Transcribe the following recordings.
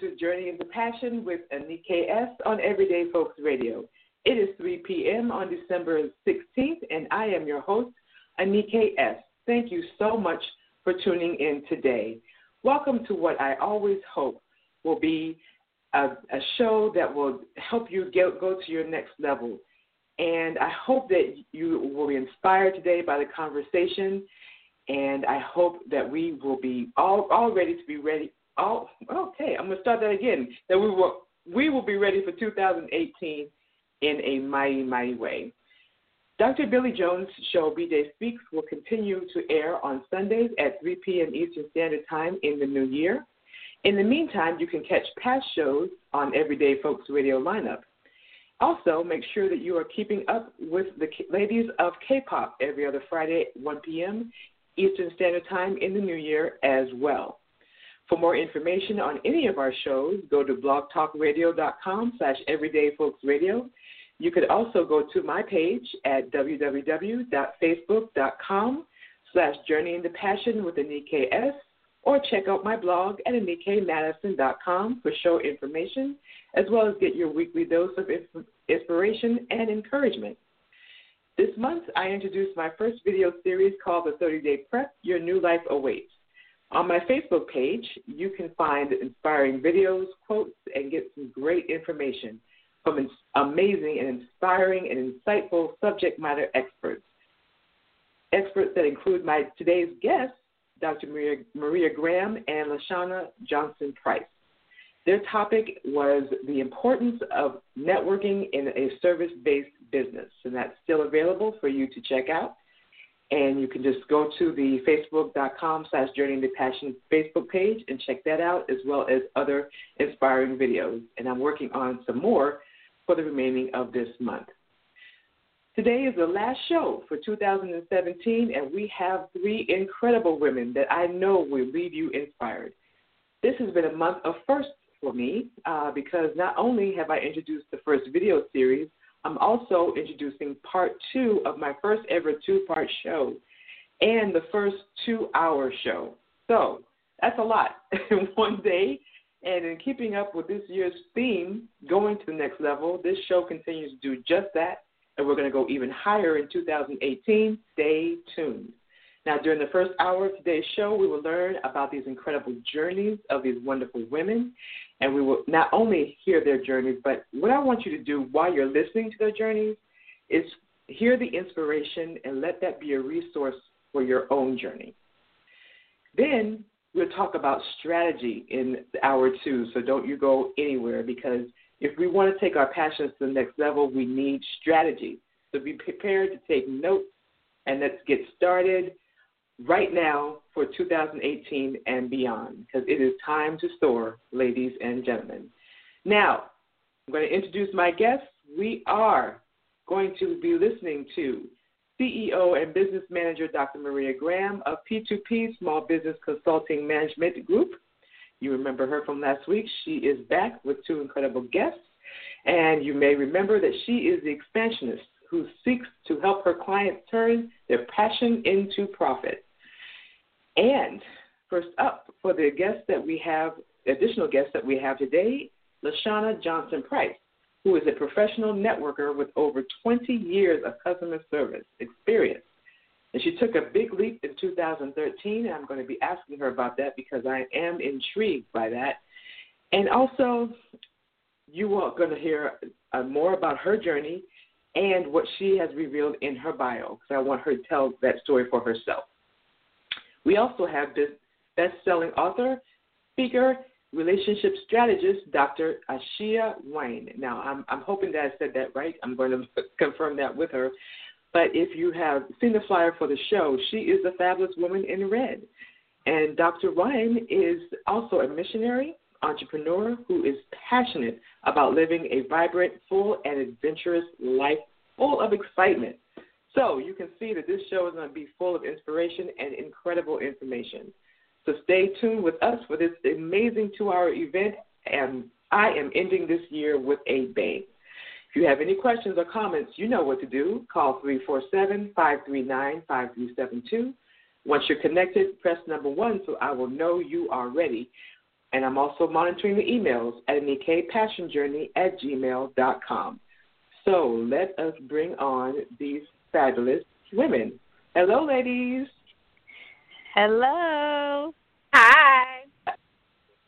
To Journey into Passion with Anika S. on Everyday Folks Radio. It is 3 p.m. on December 16th, and I am your host, Anika S. Thank you so much for tuning in today. Welcome to what I always hope will be a, a show that will help you get, go to your next level. And I hope that you will be inspired today by the conversation. And I hope that we will be all, all ready to be ready Oh, okay. I'm gonna start that again. That we will we will be ready for 2018 in a mighty, mighty way. Dr. Billy Jones' show, BJ Speaks, will continue to air on Sundays at 3 p.m. Eastern Standard Time in the new year. In the meantime, you can catch past shows on Everyday Folks Radio lineup. Also, make sure that you are keeping up with the ladies of K-pop every other Friday at 1 p.m. Eastern Standard Time in the new year as well. For more information on any of our shows, go to blogtalkradio.com slash everydayfolksradio. You could also go to my page at www.facebook.com slash journey into passion with Anika S or check out my blog at AnikeMadison.com for show information as well as get your weekly dose of inspiration and encouragement. This month, I introduced my first video series called The 30 Day Prep Your New Life Awaits. On my Facebook page, you can find inspiring videos, quotes, and get some great information from amazing and inspiring and insightful subject matter experts. Experts that include my today's guests, Dr. Maria, Maria Graham and Lashana Johnson Price. Their topic was the importance of networking in a service based business, and that's still available for you to check out. And you can just go to the facebook.com slash journey into passion Facebook page and check that out, as well as other inspiring videos. And I'm working on some more for the remaining of this month. Today is the last show for 2017, and we have three incredible women that I know will leave you inspired. This has been a month of firsts for me uh, because not only have I introduced the first video series, I'm also introducing part two of my first ever two part show and the first two hour show. So that's a lot in one day. And in keeping up with this year's theme, going to the next level, this show continues to do just that. And we're going to go even higher in 2018. Stay tuned. Now, during the first hour of today's show, we will learn about these incredible journeys of these wonderful women. And we will not only hear their journeys, but what I want you to do while you're listening to their journeys is hear the inspiration and let that be a resource for your own journey. Then we'll talk about strategy in hour two, so don't you go anywhere because if we want to take our passions to the next level, we need strategy. So be prepared to take notes and let's get started right now for 2018 and beyond because it is time to soar, ladies and gentlemen. Now, I'm going to introduce my guests. We are going to be listening to CEO and Business Manager Dr. Maria Graham of P2P Small Business Consulting Management Group. You remember her from last week. She is back with two incredible guests. And you may remember that she is the expansionist who seeks to help her clients turn their passion into profit. And first up, for the guests that we have, additional guests that we have today, Lashana Johnson Price, who is a professional networker with over 20 years of customer service experience. And she took a big leap in 2013, and I'm going to be asking her about that because I am intrigued by that. And also, you are going to hear uh, more about her journey and what she has revealed in her bio, because I want her to tell that story for herself. We also have this best selling author, speaker, relationship strategist, Dr. Asheia Wayne. Now, I'm, I'm hoping that I said that right. I'm going to confirm that with her. But if you have seen the flyer for the show, she is a fabulous woman in red. And Dr. Wayne is also a missionary, entrepreneur who is passionate about living a vibrant, full, and adventurous life full of excitement. So you can see that this show is going to be full of inspiration and incredible information. So stay tuned with us for this amazing two hour event. And I am ending this year with a bang. If you have any questions or comments, you know what to do. Call 347 539 5372. Once you're connected, press number one so I will know you are ready. And I'm also monitoring the emails at anikaPassionJourney at gmail.com. So let us bring on these fabulous women. Hello, ladies. Hello. Hi.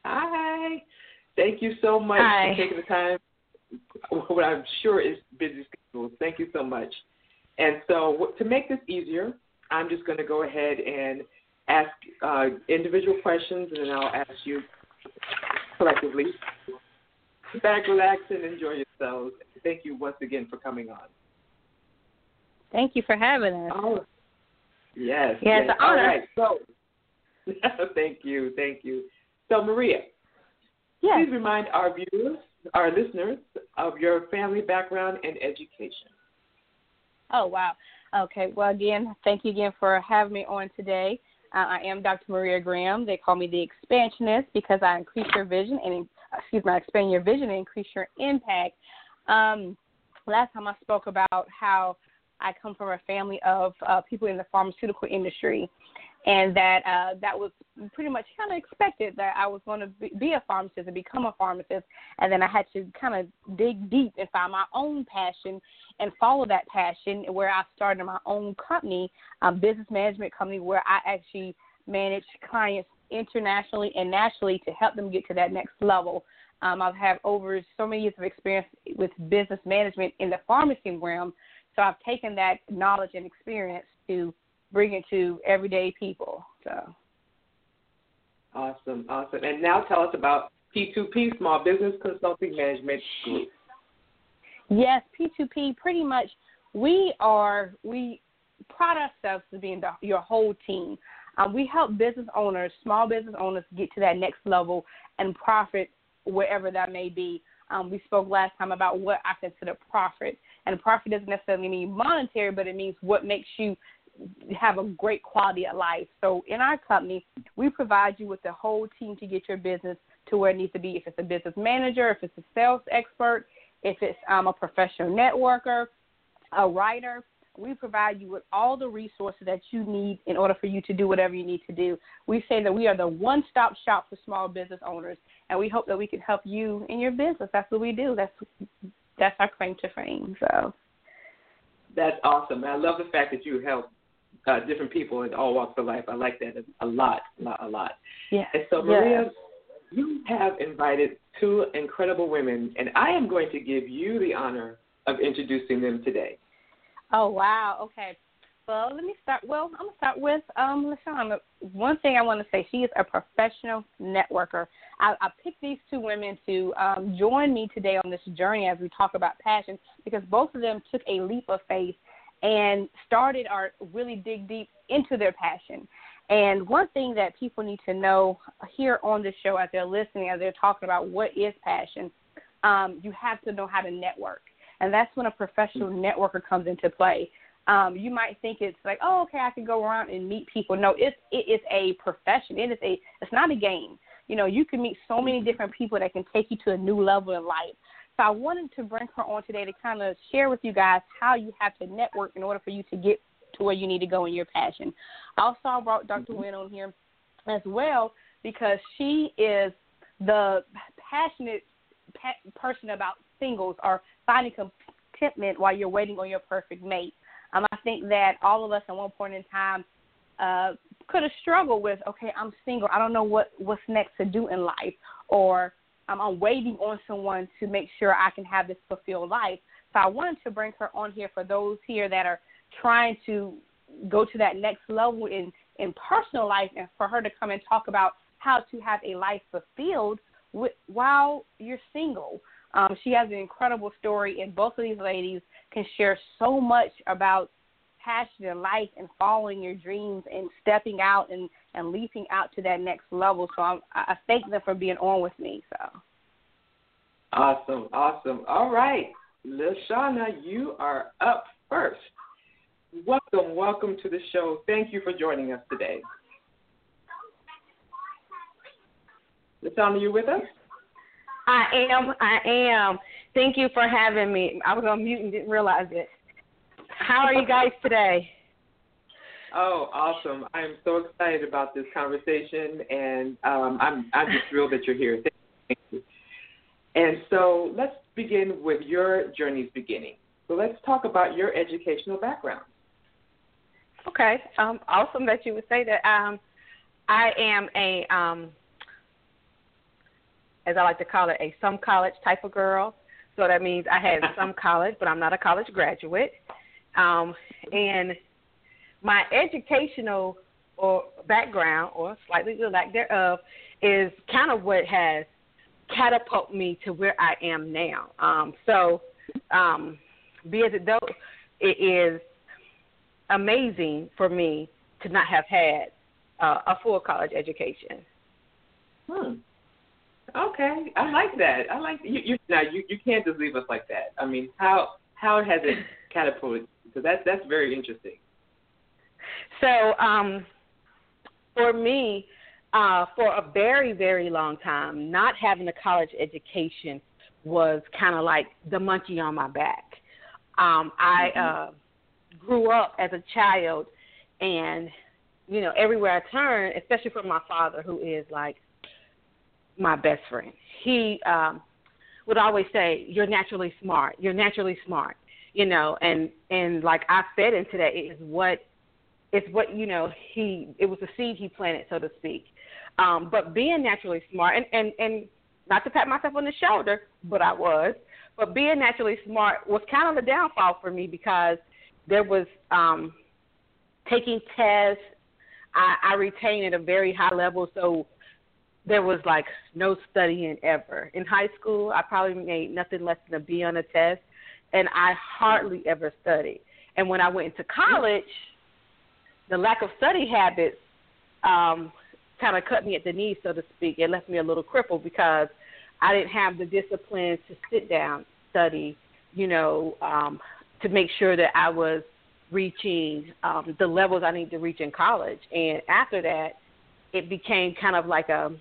Hi. Thank you so much Hi. for taking the time. What I'm sure is busy schedule. Thank you so much. And so, to make this easier, I'm just going to go ahead and ask uh, individual questions, and then I'll ask you collectively. Sit back, relax, and enjoy yourselves. Thank you once again for coming on. Thank you for having us. Oh, yes. Yeah, yes. it's an All honor. So, thank you, thank you. So, Maria, Yes. please remind our viewers, our listeners, of your family background and education. Oh, wow. Okay. Well, again, thank you again for having me on today. Uh, I am Dr. Maria Graham. They call me the expansionist because I increase your vision and excuse me, I expand your vision and increase your impact. Um, last time I spoke about how I come from a family of uh, people in the pharmaceutical industry, and that uh, that was pretty much kind of expected that I was going to be, be a pharmacist and become a pharmacist, and then I had to kind of dig deep and find my own passion and follow that passion. Where I started my own company, um, business management company, where I actually manage clients internationally and nationally to help them get to that next level. Um, I've had over so many years of experience with business management in the pharmacy realm, so I've taken that knowledge and experience to bring it to everyday people. So, Awesome, awesome. And now tell us about P2P, Small Business Consulting Management Group. yes, P2P pretty much we are we pride ourselves as being the, your whole team. Um, we help business owners, small business owners, get to that next level and profit wherever that may be. Um, we spoke last time about what I consider profit, and profit doesn't necessarily mean monetary, but it means what makes you have a great quality of life. So in our company, we provide you with the whole team to get your business to where it needs to be. If it's a business manager, if it's a sales expert, if it's um, a professional networker, a writer, we provide you with all the resources that you need in order for you to do whatever you need to do. We say that we are the one stop shop for small business owners, and we hope that we can help you in your business. That's what we do. That's that's our claim to fame. So That's awesome. I love the fact that you help uh, different people in all walks of life. I like that a lot, a lot, a lot. yeah, And so, Maria, you have invited two incredible women, and I am going to give you the honor of introducing them today. Oh wow. Okay. Well, let me start. Well, I'm gonna start with um, LaShawn. One thing I want to say, she is a professional networker. I, I picked these two women to um, join me today on this journey as we talk about passion because both of them took a leap of faith and started or really dig deep into their passion. And one thing that people need to know here on the show as they're listening, as they're talking about what is passion, um, you have to know how to network. And that's when a professional networker comes into play. Um, you might think it's like, oh, okay, I can go around and meet people. No, it's it is a profession. It is a it's not a game. You know, you can meet so many different people that can take you to a new level in life. So I wanted to bring her on today to kind of share with you guys how you have to network in order for you to get to where you need to go in your passion. Also, I brought Dr. Wynne on here as well because she is the passionate pa- person about singles or finding contentment while you're waiting on your perfect mate. Um, I think that all of us at one point in time uh, could have struggled with, okay, I'm single. I don't know what what's next to do in life, or um, I'm waiting on someone to make sure I can have this fulfilled life. So I wanted to bring her on here for those here that are trying to go to that next level in in personal life, and for her to come and talk about how to have a life fulfilled with, while you're single. Um, she has an incredible story, and both of these ladies can share so much about passion in life and following your dreams and stepping out and, and leaping out to that next level. So I'm, I thank them for being on with me. So awesome, awesome. All right, Lashana, you are up first. Welcome, welcome to the show. Thank you for joining us today. Lashana, you with us? I am. I am. Thank you for having me. I was on mute and didn't realize it. How are you guys today? Oh, awesome! I'm so excited about this conversation, and um, I'm I'm just thrilled that you're here. Thank you. And so let's begin with your journey's beginning. So let's talk about your educational background. Okay, um, awesome that you would say that. Um, I am a, um, as I like to call it, a some college type of girl. So that means I have some college, but I'm not a college graduate. Um, and my educational or background, or slightly the lack thereof, is kind of what has catapulted me to where I am now. Um, so, um, be as it though, it is amazing for me to not have had uh, a full college education. Hmm. Okay, I like that. I like you. you now you you can't just leave us like that. I mean, how how has it catapulted? So that's that's very interesting. So um, for me, uh, for a very very long time, not having a college education was kind of like the monkey on my back. Um, I mm-hmm. uh, grew up as a child, and you know, everywhere I turn, especially from my father, who is like my best friend, he um, would always say, "You're naturally smart. You're naturally smart." You know, and and like I fed into that. It is what it's what you know. He it was a seed he planted, so to speak. Um, but being naturally smart, and and and not to pat myself on the shoulder, but I was. But being naturally smart was kind of the downfall for me because there was um, taking tests. I, I retained at a very high level, so there was like no studying ever. In high school, I probably made nothing less than a B on a test, and I hardly ever studied. And when I went into college, the lack of study habits um, kind of cut me at the knees, so to speak. It left me a little crippled because I didn't have the discipline to sit down, study, you know, um, to make sure that I was reaching um, the levels I need to reach in college. And after that, it became kind of like a,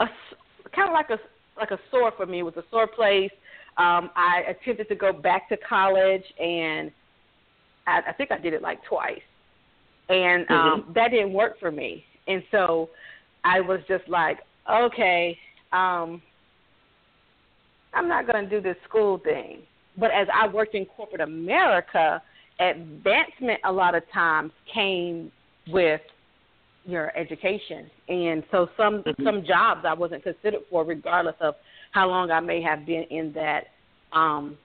a kind of like a like a sore for me. It was a sore place. Um, I attempted to go back to college, and I, I think I did it like twice, and um, mm-hmm. that didn't work for me. And so I was just like, okay, um, I'm not going to do this school thing. But as I worked in corporate America, advancement a lot of times came with your education. And so some mm-hmm. some jobs I wasn't considered for regardless of how long I may have been in that um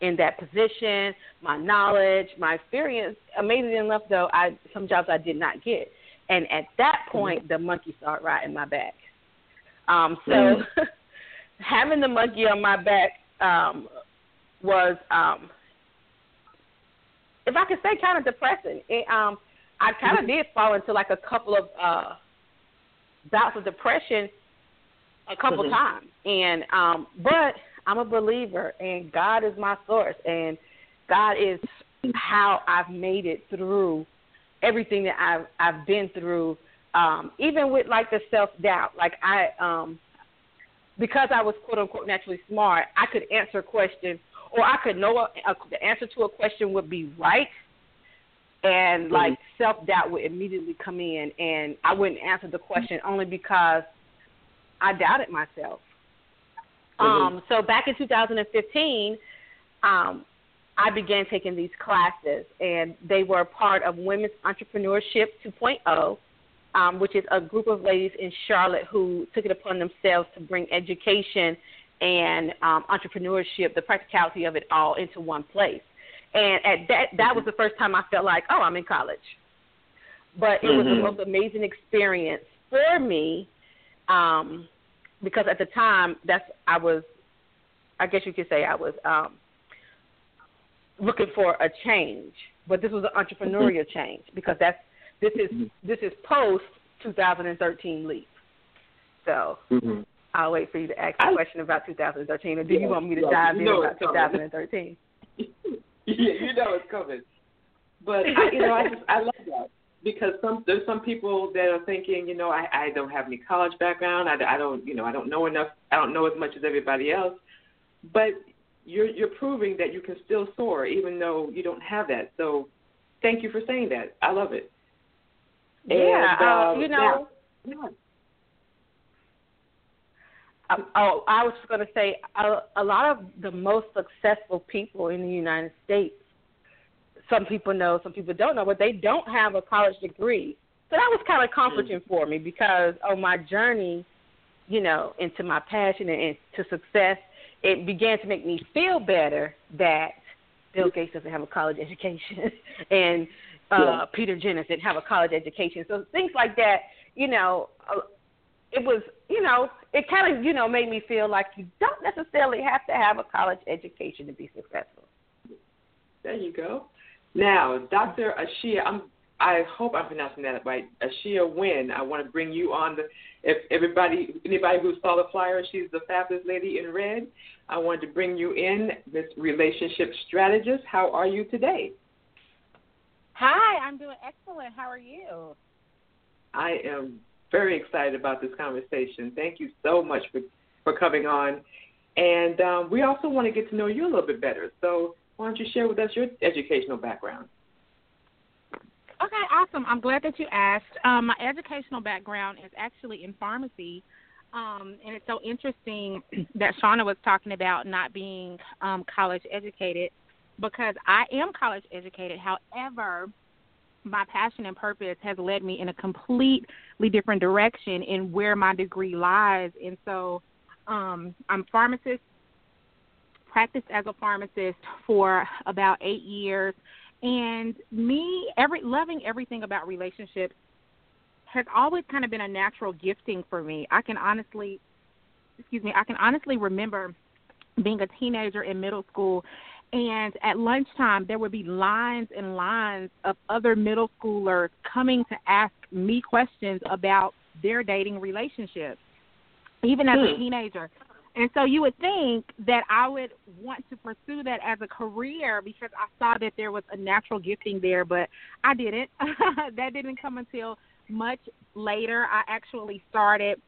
in that position, my knowledge, my experience. Amazing enough though, I some jobs I did not get. And at that mm-hmm. point mm-hmm. the monkey started riding my back. Um so mm-hmm. having the monkey on my back um, was, um, if I could say, kind of depressing. It, um, I kind of did fall into like a couple of uh, bouts of depression a couple mm-hmm. times, and um, but I'm a believer, and God is my source, and God is how I've made it through everything that I've I've been through. Um, even with like the self doubt, like I um because I was quote unquote naturally smart, I could answer a question or I could know a, a, the answer to a question would be right, and mm-hmm. like self doubt would immediately come in, and I wouldn't answer the question only because I doubted myself. Mm-hmm. Um, so back in 2015, um, I began taking these classes, and they were part of Women's Entrepreneurship 2.0 um, which is a group of ladies in Charlotte who took it upon themselves to bring education and um, entrepreneurship, the practicality of it all into one place. And at that, that was the first time I felt like, oh, I'm in college. But it was Mhm. the most amazing experience for me um, because at the time, that's I was, I guess you could say I was um, looking for a change. But this was an entrepreneurial change because that's this is this is post 2013 leap. So Mhm. I'll wait for you to ask the I- question about 2013, or do you want me to dive in about 2013? Yeah, you know it's coming. But I, you know, I just I love that because some there's some people that are thinking, you know, I I don't have any college background. I, I don't, you know, I don't know enough. I don't know as much as everybody else. But you're you're proving that you can still soar even though you don't have that. So thank you for saying that. I love it. Yeah, And, uh, uh, you know. yeah. Um, oh, I was going to say a, a lot of the most successful people in the United States. Some people know, some people don't know, but they don't have a college degree. So that was kind of comforting for me because on my journey, you know, into my passion and into success, it began to make me feel better that Bill Gates doesn't have a college education and uh, Yeah. Peter Jennings didn't have a college education. So things like that, you know, uh, it was, you know, it kind of, you know, made me feel like you don't necessarily have to have a college education to be successful. There you go. Now, Dr. Asheia, I'm, I hope I'm pronouncing that right. Asheia Wynne, I want to bring you on the. If everybody, anybody who saw the flyer, she's the fabulous lady in red. I wanted to bring you in, this relationship strategist. How are you today? Hi, I'm doing excellent. How are you? I am very excited about this conversation. Thank you so much for, for coming on. And um, we also want to get to know you a little bit better. So, why don't you share with us your educational background? Okay, awesome. I'm glad that you asked. Um, my educational background is actually in pharmacy. Um, and it's so interesting that Shauna was talking about not being um, college educated because I am college educated. However, my passion and purpose has led me in a completely different direction in where my degree lies. And so um, I'm a pharmacist, practiced as a pharmacist for about eight years. And me, every loving everything about relationships has always kind of been a natural gifting for me. I can honestly, excuse me, I can honestly remember being a teenager in middle school and at lunchtime there would be lines and lines of other middle schoolers coming to ask me questions about their dating relationships even as a Hmm. teenager and so you would think that I would want to pursue that as a career because I saw that there was a natural gifting there, but I didn't. that didn't come until much later. I actually started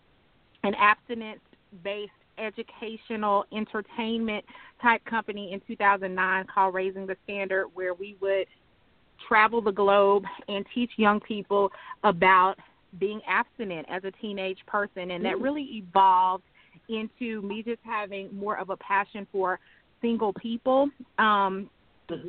an abstinence based educational entertainment type company in 2009 called Raising the Standard, where we would travel the globe and teach young people about being abstinent as a teenage person. And that really evolved into me just having more of a passion for single people. Um,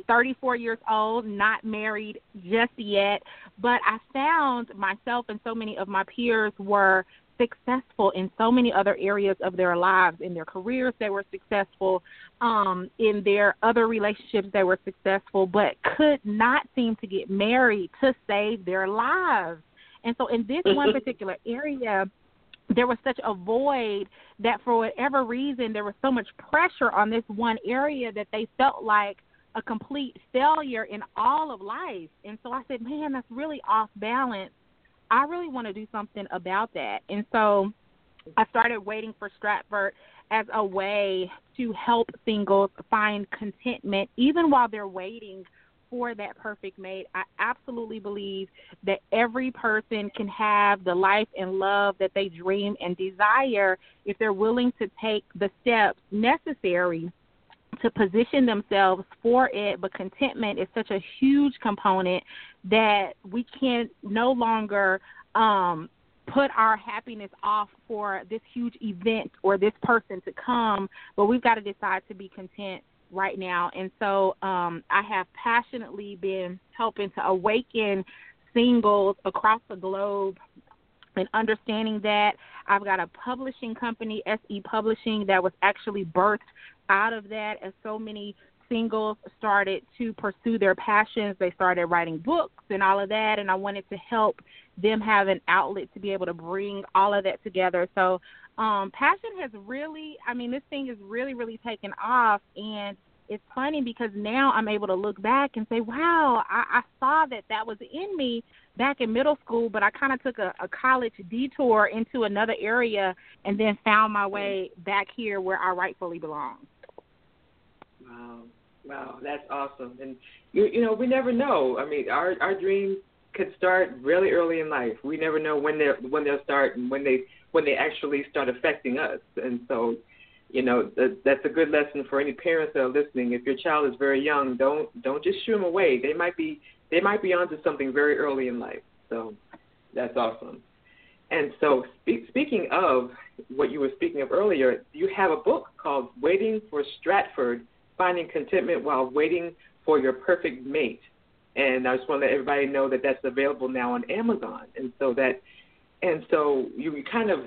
34 years old, not married just yet, but I found myself and so many of my peers were successful in so many other areas of their lives. In their careers, they were successful. Um, in their other relationships, they were successful, but could not seem to get married to save their lives. And so, in this one particular area, there was such a void that for whatever reason there was so much pressure on this one area that they felt like a complete failure in all of life. And so I said, man, that's really off balance. I really want to do something about that. And so I started waiting for Stratford as a way to help singles find contentment even while they're waiting for that perfect mate. I absolutely believe that every person can have the life and love that they dream and desire if they're willing to take the steps necessary to position themselves for it. But contentment is such a huge component that we can no longer um put our happiness off for this huge event or this person to come, but we've got to decide to be content right now. And so um, I have passionately been helping to awaken singles across the globe and understanding that I've got a publishing company, SE Publishing, that was actually birthed out of that as so many singles started to pursue their passions. They started writing books and all of that, and I wanted to help them have an outlet to be able to bring all of that together. So, um, passion has really, I mean, this thing is really, really taken off, and it's funny because now I'm able to look back and say, wow, I, I saw that that was in me back in middle school, but I kind of took a, a college detour into another area and then found my way back here where I rightfully belong. Wow, wow, that's awesome. And you, you know, we never know. I mean, our our dreams could start really early in life. We never know when they when they'll start and when they when they actually start affecting us. And so, you know, that, that's a good lesson for any parents that are listening. If your child is very young, don't don't just shoo them away. They might be they might be onto something very early in life. So that's awesome. And so, speak, speaking of what you were speaking of earlier, you have a book called Waiting for Stratford Finding Contentment While Waiting for Your Perfect Mate. And I just want to let everybody know that that's available now on Amazon. And so that, and so you kind of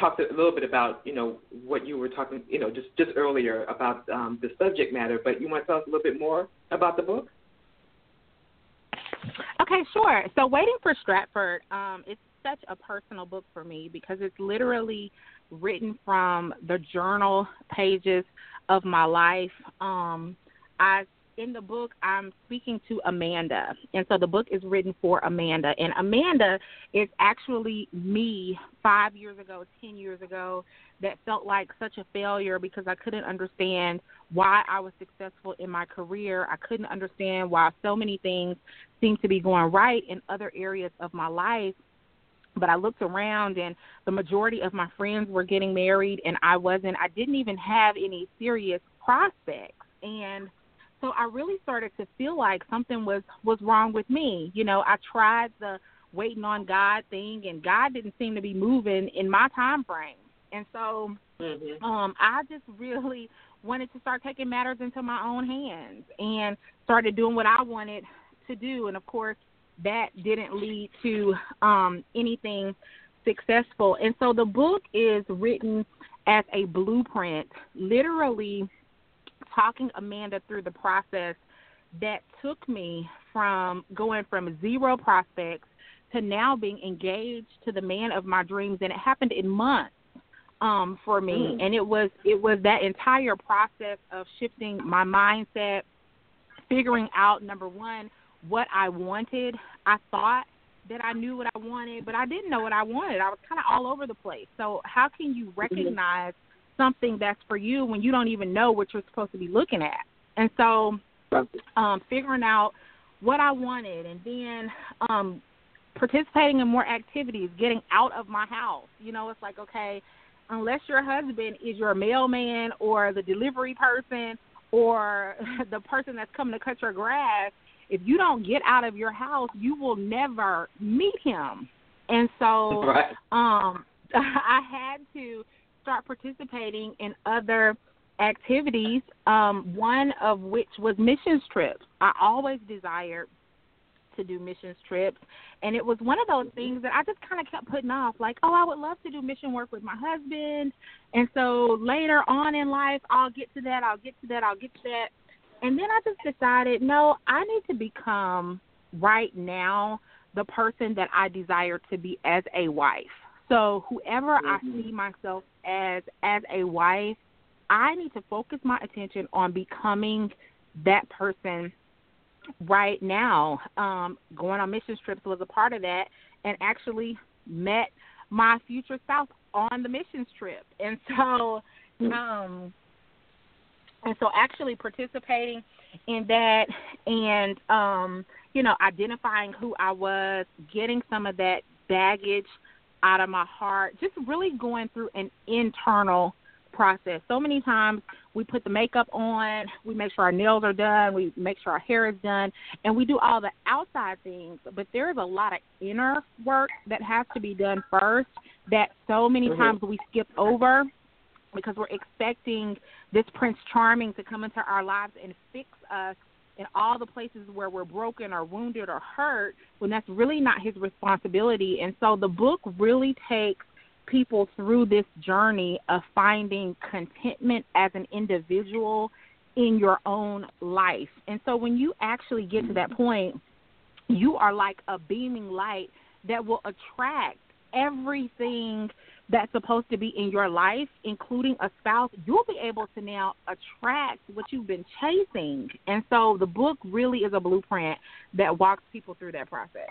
talked a little bit about, you know, what you were talking, you know, just just earlier about um, the subject matter. But you want to tell us a little bit more about the book? Okay, sure. So, Waiting for Stratford, um, it's such a personal book for me because it's literally written from the journal pages of my life. Um, I in the book I'm speaking to Amanda, and so the book is written for Amanda, and Amanda is actually me five years ago, ten years ago, that felt like such a failure because I couldn't understand why I was successful in my career. I couldn't understand why so many things seemed to be going right in other areas of my life. But I looked around and the majority of my friends were getting married and I wasn't. I didn't even have any serious prospects. And so I really started to feel like something was was wrong with me. You know, I tried the waiting on God thing and God didn't seem to be moving in my time frame. And so mm-hmm. um I just really wanted to start taking matters into my own hands and started doing what I wanted to do. And of course, that didn't lead to um, anything successful. And so the book is written as a blueprint, literally talking Amanda through the process that took me from going from zero prospects to now being engaged to the man of my dreams and it happened in months um for me mm. and it was it was that entire process of shifting my mindset figuring out number one what I wanted. I thought that I knew what I wanted, but I didn't know what I wanted. I was kind of all over the place. So, how can you mm-hmm. recognize something that's for you when you don't even know what you're supposed to be looking at? And so, um, figuring out what I wanted, and then um, participating in more activities, getting out of my house. You know, it's like okay, unless your husband is your mailman or the delivery person or the person that's coming to cut your grass, if you don't get out of your house, you will never meet him. And so right. um I had to start participating in other activities, um, one of which was missions trips. I always desired to do missions trips and it was one of those things that I just kind of kept putting off like oh I would love to do mission work with my husband and so later on in life I'll get to that I'll get to that I'll get to that and then I just decided, no, I need to become right now the person that I desire to be as a wife. So whoever mm-hmm. I see myself as as a wife, I need to focus my attention on becoming that person right now. Um, going on mission trips was a part of that and actually met my future spouse on the missions trip. And so mm. um and so actually participating in that and um you know identifying who I was getting some of that baggage out of my heart just really going through an internal process so many times we put the makeup on we make sure our nails are done we make sure our hair is done and we do all the outside things but there's a lot of inner work that has to be done first that so many mm-hmm. times we skip over because we're expecting this Prince Charming to come into our lives and fix us in all the places where we're broken or wounded or hurt when that's really not his responsibility. And so the book really takes people through this journey of finding contentment as an individual in your own life. And so when you actually get to that point, you are like a beaming light that will attract everything that's supposed to be in your life, including a spouse, you'll be able to now attract what you've been chasing. And so the book really is a blueprint that walks people through that process.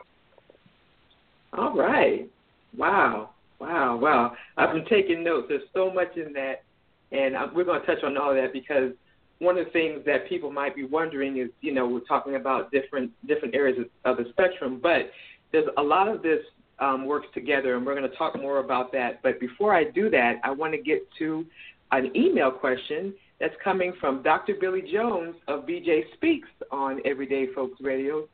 All right. Wow. Wow. Wow. I've been taking notes. There's so much in that, and we're going to touch on all that because one of the things that people might be wondering is, you know, we're talking about different different areas of the spectrum, but there's a lot of this um, works together, and we're going to talk more about that. But before I do that, I want to get to an email question that's coming from Dr. Billy Jones of BJ Speaks on Everyday Folks Radio.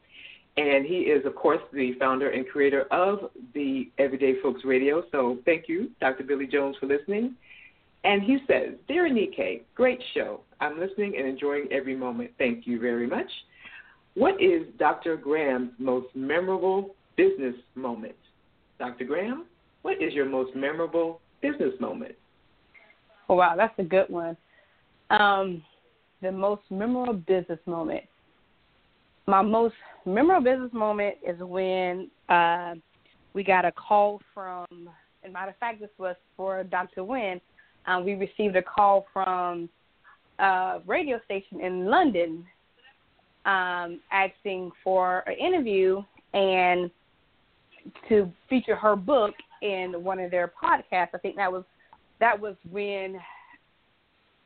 And he is, of course, the founder and creator of the Everyday Folks Radio. So thank you, Dr. Billy Jones, for listening. And he says, Dear Nike, great show. I'm listening and enjoying every moment. Thank you very much. What is Dr. Graham's most memorable business moment? Dr. Graham, what is your most memorable business moment? Oh, wow, that's a good one. Um, the most memorable business moment. My most memorable business moment is when uh, we got a call from, and matter of fact, this was for Dr. Wynne. Um, we received a call from a radio station in London um, asking for an interview, and to feature her book in one of their podcasts. I think that was that was when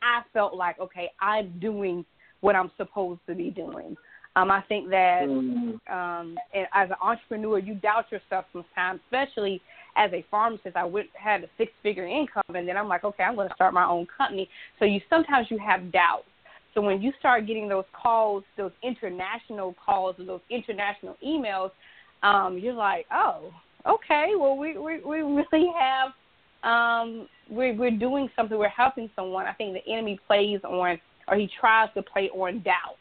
I felt like, okay, I'm doing what I'm supposed to be doing. Um, I think that mm-hmm. um, as an entrepreneur, you doubt yourself sometimes, especially as a pharmacist. I went, had a six figure income, and then I'm like, okay, I'm going to start my own company. So you sometimes you have doubts. So when you start getting those calls, those international calls, or those international emails, um, you're like, oh, okay, well, we we, we really have, um, we're we're doing something, we're helping someone. I think the enemy plays on, or he tries to play on doubt.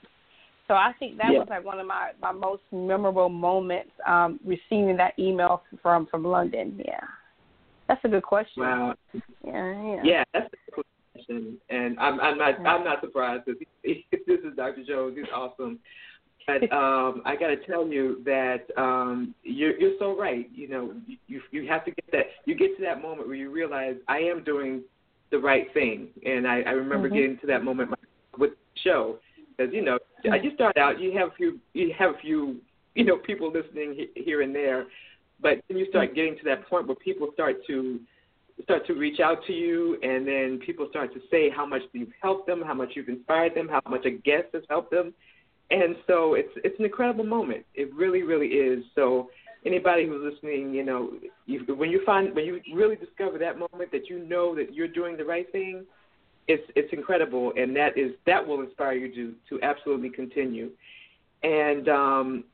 So I think that yeah. was like one of my my most memorable moments, um, receiving that email from from London. Yeah, that's a good question. Wow. Yeah, yeah. Yeah, that's a good question, and I'm I'm not I'm not surprised because this is Dr. Jones. He's awesome. But um, I got to tell you that um, you're, you're so right. You know, you you have to get that. You get to that moment where you realize I am doing the right thing, and I, I remember mm-hmm. getting to that moment with the show because you know mm-hmm. you start out, you have a few, you have a few, you know, people listening here and there, but then you start mm-hmm. getting to that point where people start to start to reach out to you, and then people start to say how much you've helped them, how much you've inspired them, how much a guest has helped them and so it's it's an incredible moment. It really, really is. So anybody who's listening, you know, you, when you find when you really discover that moment that you know that you're doing the right thing, it's it's incredible, and that is that will inspire you to to absolutely continue. And um,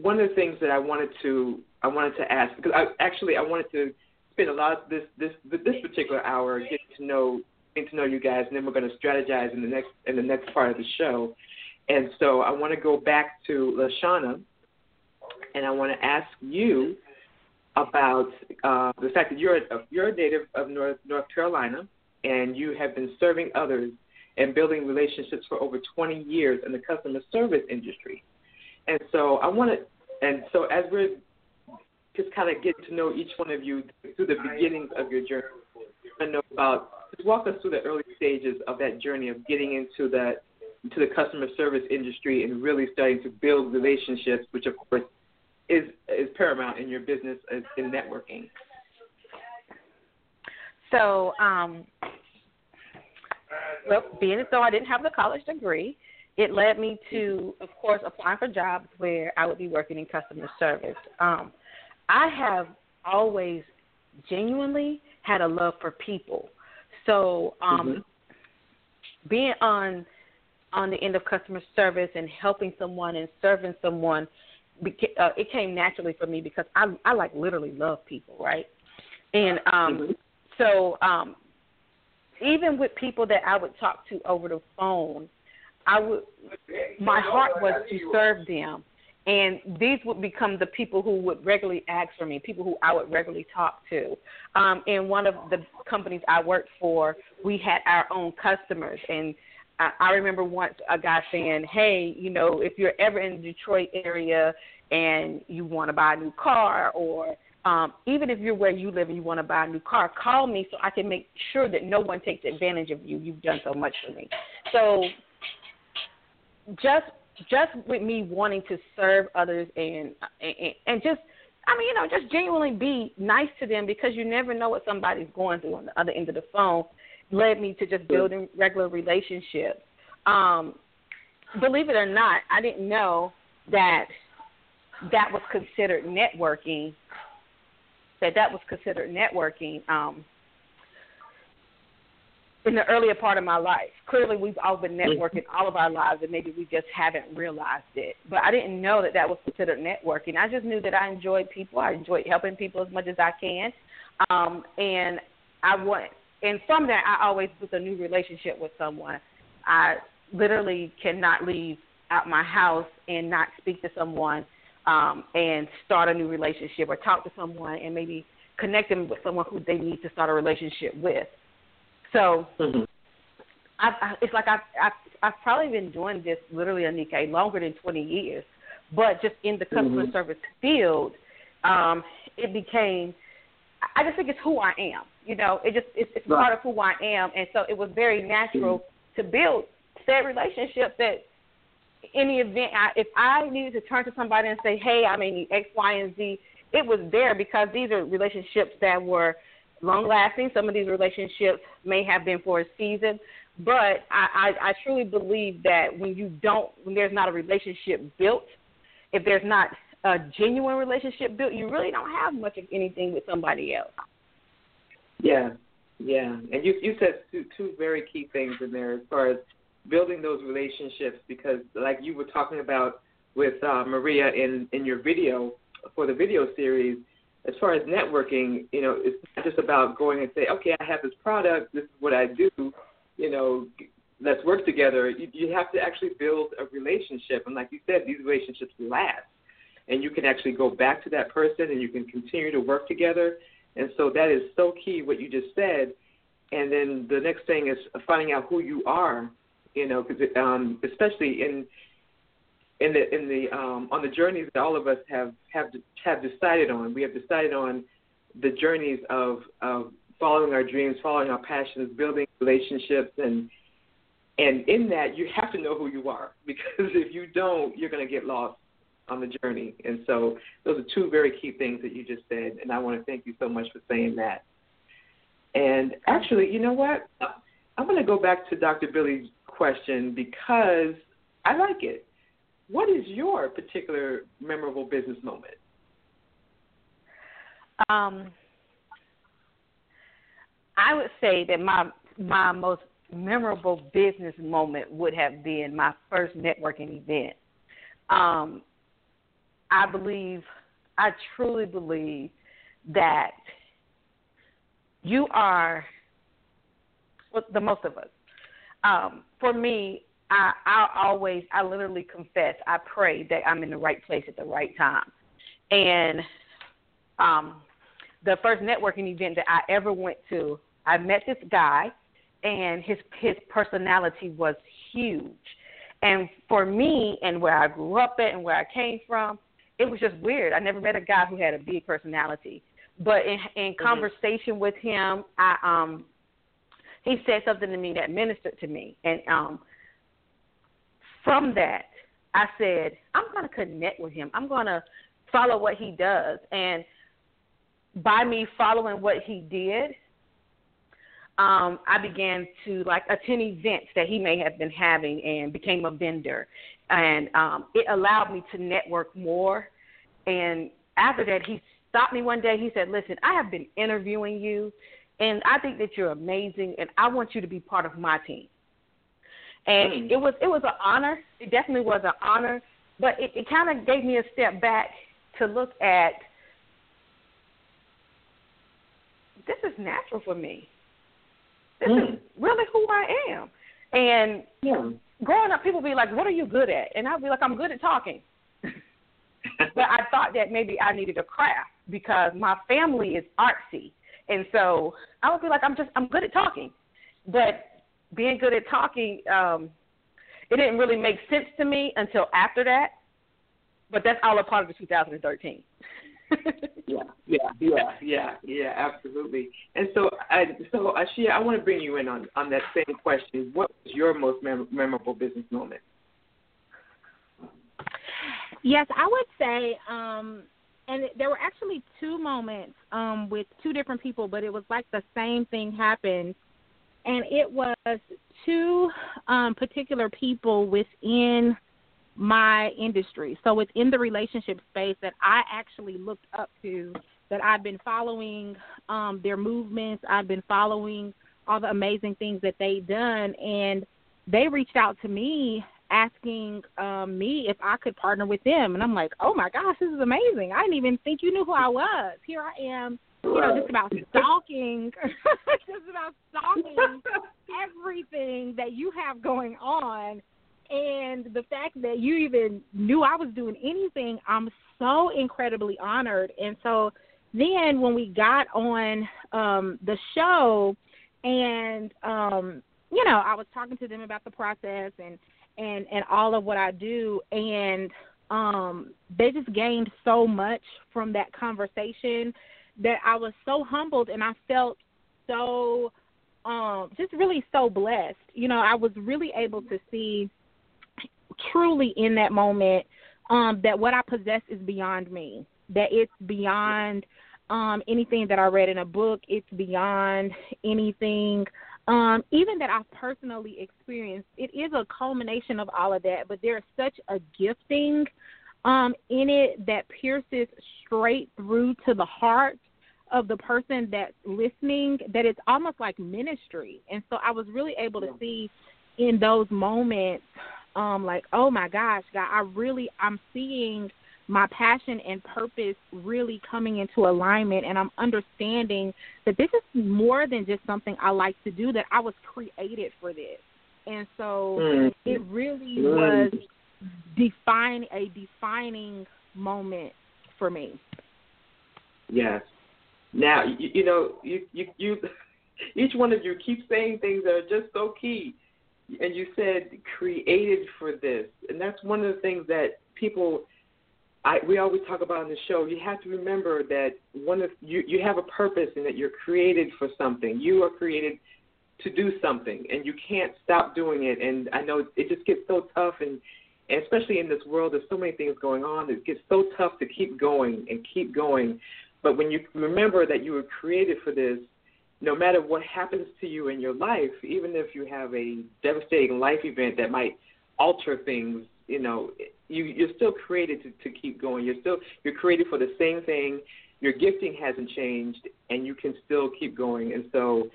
one of the things that I wanted to I wanted to ask because I actually I wanted to spend a lot of this this this particular hour getting to know getting to know you guys, and then we're going to strategize in the next in the next part of the show. And so I want to go back to Lashana, and I want to ask you about uh, the fact that you're a, you're a native of North, North Carolina, and you have been serving others and building relationships for over 20 years in the customer service industry. And so I want to, and so as we're just kind of getting to know each one of you through the beginnings of your journey, I know about just walk us through the early stages of that journey of getting into that to the customer service industry and really starting to build relationships, which of course is is paramount in your business in networking. So, um, well, being as though I didn't have the college degree, it led me to, of course, applying for jobs where I would be working in customer service. Um, I have always genuinely had a love for people. So, um, mm-hmm. being on on the end of customer service and helping someone and serving someone, uh, it came naturally for me because I I like literally love people, right? And um, mm-hmm. so um, even with people that I would talk to over the phone, I would my heart was to serve them and these would become the people who would regularly ask for me, people who I would regularly talk to. Um, in one of the companies I worked for, we had our own customers, and I, remember once a guy saying, "Hey, you know, if you're ever in the Detroit area and you want to buy a new car, or um, even if you're where you live and you want to buy a new car, call me so I can make sure that no one takes advantage of you. You've done so much for me." So just just with me wanting to serve others and and, and just I mean, you know, just genuinely be nice to them because you never know what somebody's going through on the other end of the phone led me to just building regular relationships. Um, believe it or not, I didn't know that that was considered networking. That that was considered networking. Um, in the earlier part of my life. Clearly, we've all been networking all of our lives, and maybe we just haven't realized it. But I didn't know that that was considered networking. I just knew that I enjoyed people. I enjoyed helping people as much as I can, um, and I want. And from that, I always built a new relationship with someone. I literally cannot leave out my house and not speak to someone um, and start a new relationship, or talk to someone and maybe connect them with someone who they need to start a relationship with. So mm-hmm. I, I, it's like I've, I've I've probably been doing this literally, Anika, longer than 20 years. But just in the customer mm-hmm. service field, um, it became. I just think it's who I am. You know, it just it's, it's right. part of who I am, and so it was very natural mm-hmm. to build said relationship that in the event I, if I needed to turn to somebody and say, "Hey, I mean X, Y, and Z," it was there because these are relationships that were long lasting. Some of these relationships may have been for a season, but I, I, I truly believe that when you don't, when there's not a relationship built, if there's not a genuine relationship built, you really don't have much of anything with somebody else. Yeah, yeah, and you you said two two very key things in there as far as building those relationships because, like you were talking about with uh, Maria in in your video for the video series, as far as networking, you know, it's not just about going and say, okay, I have this product, this is what I do, you know, let's work together. You, you have to actually build a relationship, and like you said, these relationships last, and you can actually go back to that person, and you can continue to work together. And so that is so key what you just said. And then the next thing is finding out who you are, you know, because um, especially in in the in the um, on the journeys that all of us have have have decided on. We have decided on the journeys of of following our dreams, following our passions, building relationships, and and in that you have to know who you are because if you don't, you're going to get lost on the journey. And so those are two very key things that you just said, and I want to thank you so much for saying that. And actually, you know what? I'm going to go back to Dr. Billy's question because I like it what is your particular memorable business moment? Um, I would say that my my most memorable business moment would have been my first networking event. Um, I believe, I truly believe that you are, the most of us. Um, for me, I I always I literally confess I pray that I'm in the right place at the right time, and um, the first networking event that I ever went to, I met this guy, and his his personality was huge, and for me and where I grew up at and where I came from, it was just weird. I never met a guy who had a big personality, but in in mm-hmm. conversation with him, I um he said something to me that ministered to me, and um from that, I said, I'm going to connect with him. I'm going to follow what he does. And by me following what he did, um, I began to like attend events that he may have been having and became a vendor. And um, it allowed me to network more. And after that, he stopped me one day. He said, Listen, I have been interviewing you, and I think that you're amazing, and I want you to be part of my team and mm. it was it was an honor. It definitely was an honor, but it, it kind of gave me a step back to look at this is natural for me. This mm. is really who I am, and yeah. Growing up, people be like, "What are you good at?" And I'd be like, "I'm good at talking." but I thought that maybe I needed a craft because my family is artsy, and so I would be like, "I'm just I'm good at talking," but being good at talking, um, it didn't really make sense to me until after that. But that's all a part of the 2013. yeah, yeah, yeah, yeah, yeah, absolutely. And so, I, so Asheia, I want to bring you in on on that same question. What was your most mem- memorable business moment? Yes, I would say, um, and there were actually two moments um, with two different people, but it was like the same thing happened, and it was two um, particular people within my industry. So it's in the relationship space that I actually looked up to, that I've been following um, their movements, I've been following all the amazing things that they've done, and they reached out to me asking um, me if I could partner with them, and I'm like, oh my gosh, this is amazing! I didn't even think you knew who I was. Here I am, you know, just about stalking, just about stalking everything that you have going on and the fact that you even knew I was doing anything, I'm so incredibly honored. And so then when we got on um the show and um you know, I was talking to them about the process and and and all of what I do and um they just gained so much from that conversation that I was so humbled and I felt so um just really so blessed. You know, I was really able to see truly in that moment um, that what I possess is beyond me, that it's beyond um, anything that I read in a book, it's beyond anything um, even that I've personally experienced. It is a culmination of all of that, but there's such a gifting um, in it that pierces straight through to the heart of the person that's listening that it's almost like ministry. And so I was really able to see in those moments um like oh my gosh god i really i'm seeing my passion and purpose really coming into alignment and i'm understanding that this is more than just something i like to do that i was created for this. And so mm. it really was define a defining moment for me. Yes. Now you, you know you you you each one of you keep saying things that are just so key and you said created for this, and that's one of the things that people I we always talk about on the show. You have to remember that one of you you have a purpose and that you're created for something. You are created to do something, and you can't stop doing it. And I know it just gets so tough, and, and especially in this world, there's so many things going on. It gets so tough to keep going and keep going. But when you remember that you were created for this, no matter what happens to you in your life, even if you have a devastating life event that might alter things, you know, you you're still created to, to keep going. You're still you're created for the same thing. Your gifting hasn't changed, and you can still keep going. And so,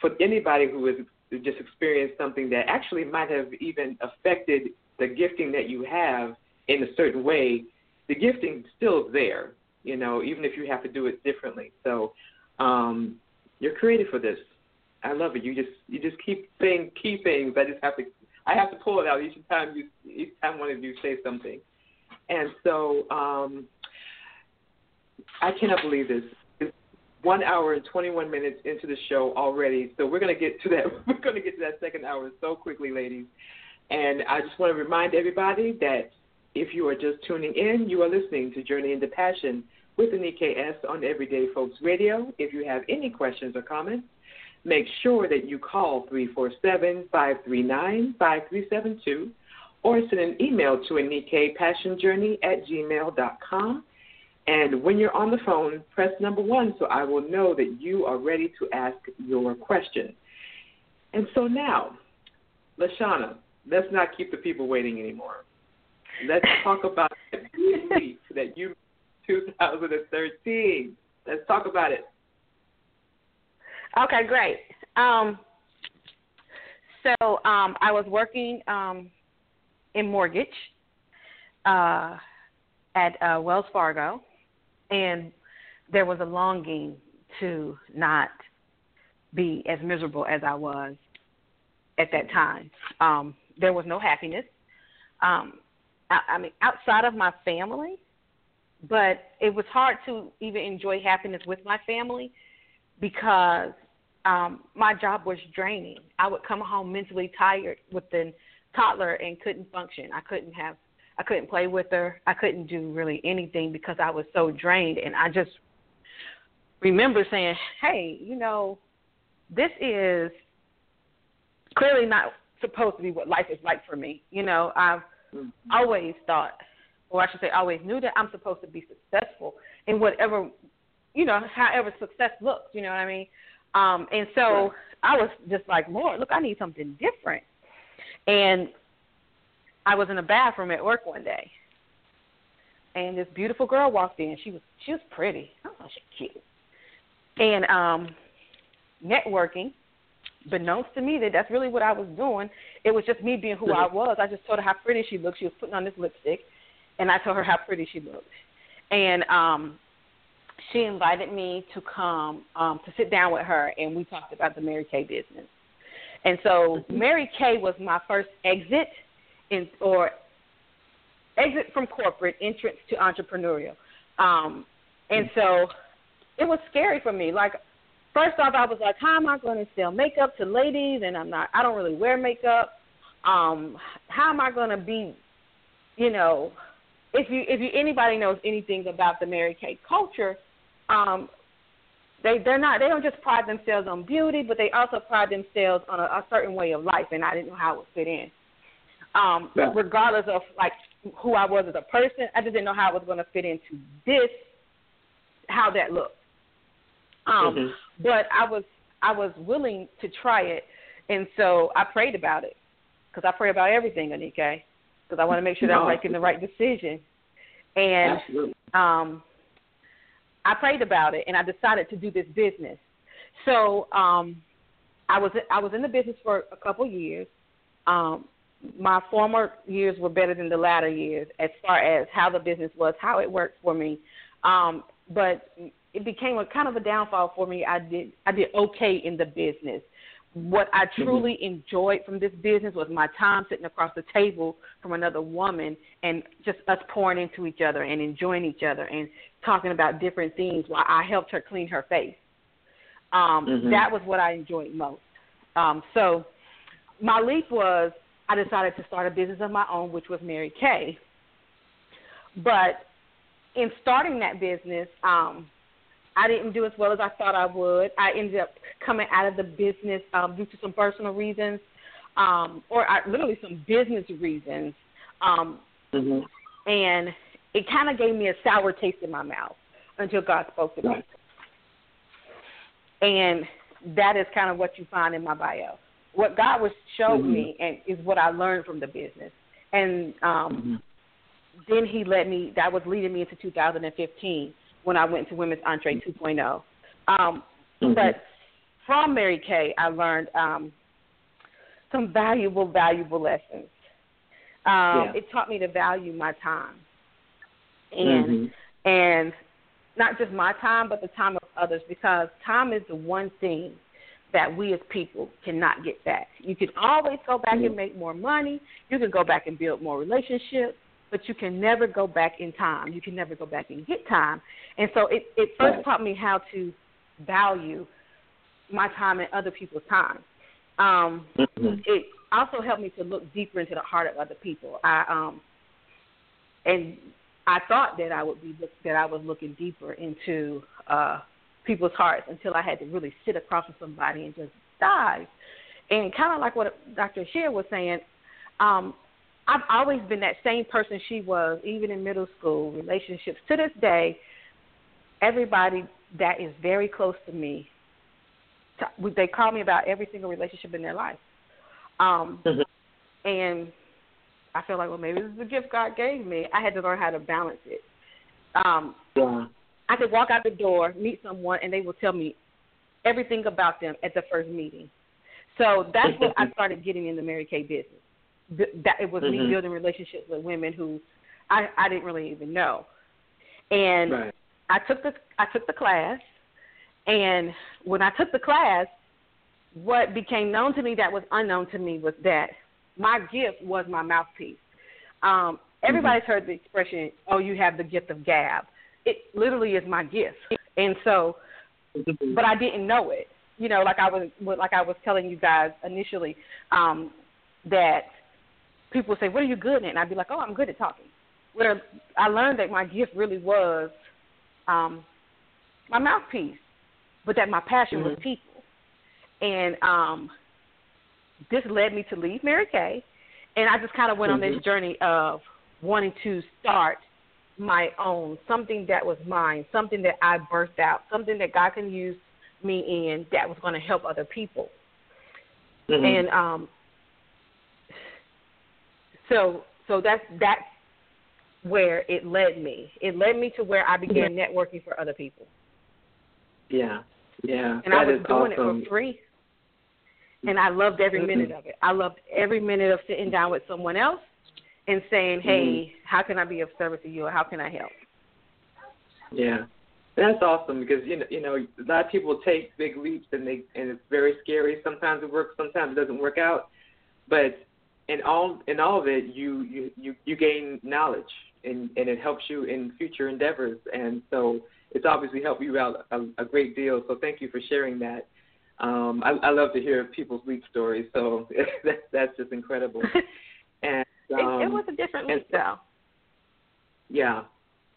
for anybody who has just experienced something that actually might have even affected the gifting that you have in a certain way, the gifting still there. You know, even if you have to do it differently. So, um, you're created for this. I love it. You just you just keep saying key things. I just have to I have to pull it out each time you each time one of you say something. And so um, I cannot believe this. It's one hour and 21 minutes into the show already. So we're to get to that. We're to get to that second hour so quickly, ladies. And I just want to remind everybody that if you are just tuning in, you are listening to Journey into Passion with Anika S. on Everyday Folks Radio. If you have any questions or comments, make sure that you call 347 539 5372 or send an email to Anika Passion Journey at gmail.com. And when you're on the phone, press number one so I will know that you are ready to ask your question. And so now, Lashana, let's not keep the people waiting anymore. Let's talk about that leap that you 2013. Let's talk about it. Okay, great. Um, so um, I was working um, in mortgage uh, at uh, Wells Fargo, and there was a longing to not be as miserable as I was at that time. Um, there was no happiness. Um, I, I mean, outside of my family, but it was hard to even enjoy happiness with my family because um, my job was draining. I would come home mentally tired with the toddler and couldn't function. I couldn't have, I couldn't play with her. I couldn't do really anything because I was so drained. And I just remember saying, "Hey, you know, this is clearly not supposed to be what life is like for me." You know, I've mm-hmm. always thought, or I should say, always knew that I'm supposed to be successful in whatever, you know, however success looks. You know what I mean? Um, and so right. I was just like, Lord, look, I need something different. And I was in the bathroom at work one day, and this beautiful girl walked in. She was she was pretty. Oh, she's cute. And um, networking, beknownst to me that that's really what I was doing. It was just me being who I was. I just told her how pretty she looked. She was putting on this lipstick, and I told her how pretty she looked. And um, she invited me to come um, to sit down with her, and we talked about the Mary Kay business. And so mm-hmm. Mary Kay was my first exit in or exit from corporate, entrance to entrepreneurial. Um, and so it was scary for me. Like first off, I was like, how am I going to sell makeup to ladies? And I'm not. I don't really wear makeup. Um, how am I going to be, you know, if you if you anybody knows anything about the Mary Kay culture, um, they they're not they don't just pride themselves on beauty, but they also pride themselves on a, a certain way of life, and I didn't know how it would fit in. Um, yeah. regardless of like who I was as a person, I just didn't know how it was going to fit into this, how that looked. Um, mm-hmm. But I was I was willing to try it, and so I prayed about it because I pray about everything, Anika, because I want to make sure that I'm making the right decision. And Absolutely. um, I prayed about it and I decided to do this business. So um, I was I was in the business for a couple years. Um, my former years were better than the latter years as far as how the business was, how it worked for me. Um, but it became a kind of a downfall for me. I did I did okay in the business. What I mm-hmm. truly mm-hmm. enjoyed from this business was my time sitting across the table from another woman and just us pouring into each other and enjoying each other and talking about different things while I helped her clean her face. Um, mm-hmm. That was what I enjoyed most. Um, so my leap was I decided to start a business of my own, which was Mary Kay. But in starting that business, um, I didn't do as well as I thought I would. I ended up coming out of the business um, due to some personal reasons, um, or I, literally some business reasons. Um, mm-hmm. And it kind of gave me a sour taste in my mouth until God spoke to me. And that is kind of what you find in my bio. What God was showed mm-hmm. me and is what I learned from the business. And um, mm-hmm. then He led me. That was leading me into 2015 when I went to Women's Entree 2.0. Um, mm-hmm. But from Mary Kay, I learned um, some valuable, valuable lessons. Um, yeah. It taught me to value my time and mm-hmm. and not just my time, but the time of others, because time is the one thing that we as people cannot get back. You can always go back mm-hmm. and make more money. You can go back and build more relationships, but you can never go back in time. You can never go back and get time. And so it, it first right. taught me how to value my time and other people's time. Um, mm-hmm. It also helped me to look deeper into the heart of other people. I um, and I thought that I would be that I was looking deeper into uh, people's hearts until I had to really sit across from somebody and just dive. And kind of like what Dr. Shear was saying, um, I've always been that same person she was, even in middle school relationships. To this day, everybody that is very close to me, they call me about every single relationship in their life. Um, mm-hmm. And I feel like, well, maybe this is a gift God gave me. I had to learn how to balance it. Um, yeah. I could walk out the door, meet someone, and they will tell me everything about them at the first meeting. So that's what I started getting in the Mary Kay business. That it was mm-hmm. me building relationships with women who I, I didn't really even know. And right. I took the I took the class, and when I took the class, what became known to me that was unknown to me was that my gift was my mouthpiece. Um, everybody's mm-hmm. heard the expression, "Oh, you have the gift of gab." It literally is my gift, and so, but I didn't know it. You know, like I was like I was telling you guys initially, um, that people say, "What are you good at?" And I'd be like, "Oh, I'm good at talking." Where I learned that my gift really was um, my mouthpiece, but that my passion mm-hmm. was people, and um, this led me to leave Mary Kay, and I just kind of went mm-hmm. on this mm-hmm. journey of wanting to start my own, something that was mine, something that I birthed out, something that God can use me in that was going to help other people. Mm-hmm. And um, so so that's that's where it led me. It led me to where I began networking for other people. Yeah, yeah. And I was doing awesome. it for free. And I loved every mm-hmm. minute of it. I loved every minute of sitting down with someone else and saying, "Hey, mm-hmm. how can I be of service to you, or how can I help?" Yeah, that's awesome because you know you know a lot of people take big leaps and they and it's very scary. Sometimes it works, sometimes it doesn't work out. But in all in all of it, you you you, you gain knowledge and and it helps you in future endeavors. And so it's obviously helped you out a, a great deal. So thank you for sharing that. Um, I, I love to hear people's leap stories. So that's that's just incredible. And um, it, it was a different leap, though. Yeah,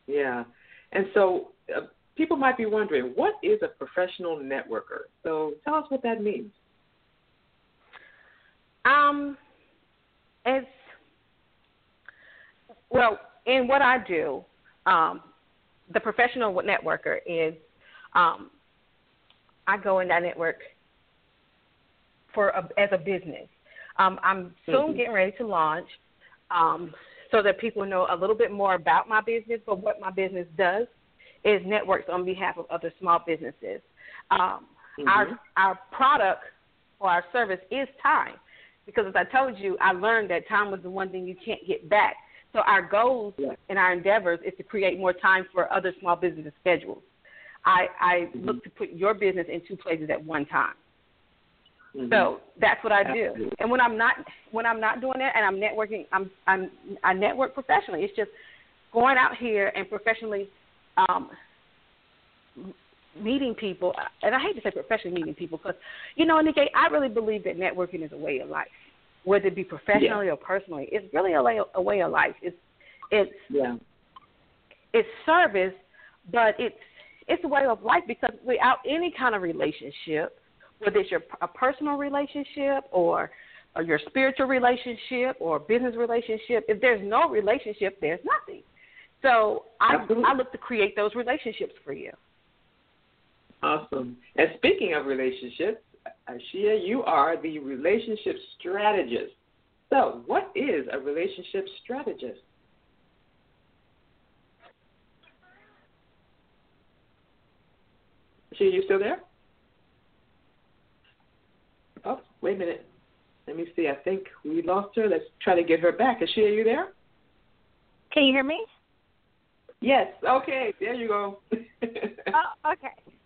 yeah. And so uh, people might be wondering, what is a professional networker? So tell us what that means. Um, it's well, in what I do, um, the professional networker is um, I go in that network for a, as a business. Um, I'm soon mm-hmm. getting ready to launch um, so that people know a little bit more about my business. But what my business does is networks on behalf of other small businesses. Um, mm-hmm. Our our product or our service is time, because as I told you, I learned that time was the one thing you can't get back. So our goals yeah. and our endeavors is to create more time for other small business schedules. I, I mm-hmm. look to put your business in two places at one time. Mm-hmm. So that's what I do. And when I'm not when I'm not doing that and I'm networking, I'm I'm I network professionally. It's just going out here and professionally um, meeting people. And I hate to say professionally meeting people because you know, Nikki, I really believe that networking is a way of life, whether it be professionally yeah. or personally. It's really a way a way of life. It's it's yeah. It's service, but it's it's a way of life because without any kind of relationship, whether it's your a personal relationship or or your spiritual relationship or business relationship, if there's no relationship, there's nothing. So I I look to create those relationships for you. Awesome. And speaking of relationships, Asheia, you are the relationship strategist. So, what is a relationship strategist? Asheia, you still there? Oh, wait a minute. Let me see. I think we lost her. Let's try to get her back. Is she? Are you there? Can you hear me? Yes. Okay. There you go. oh, okay.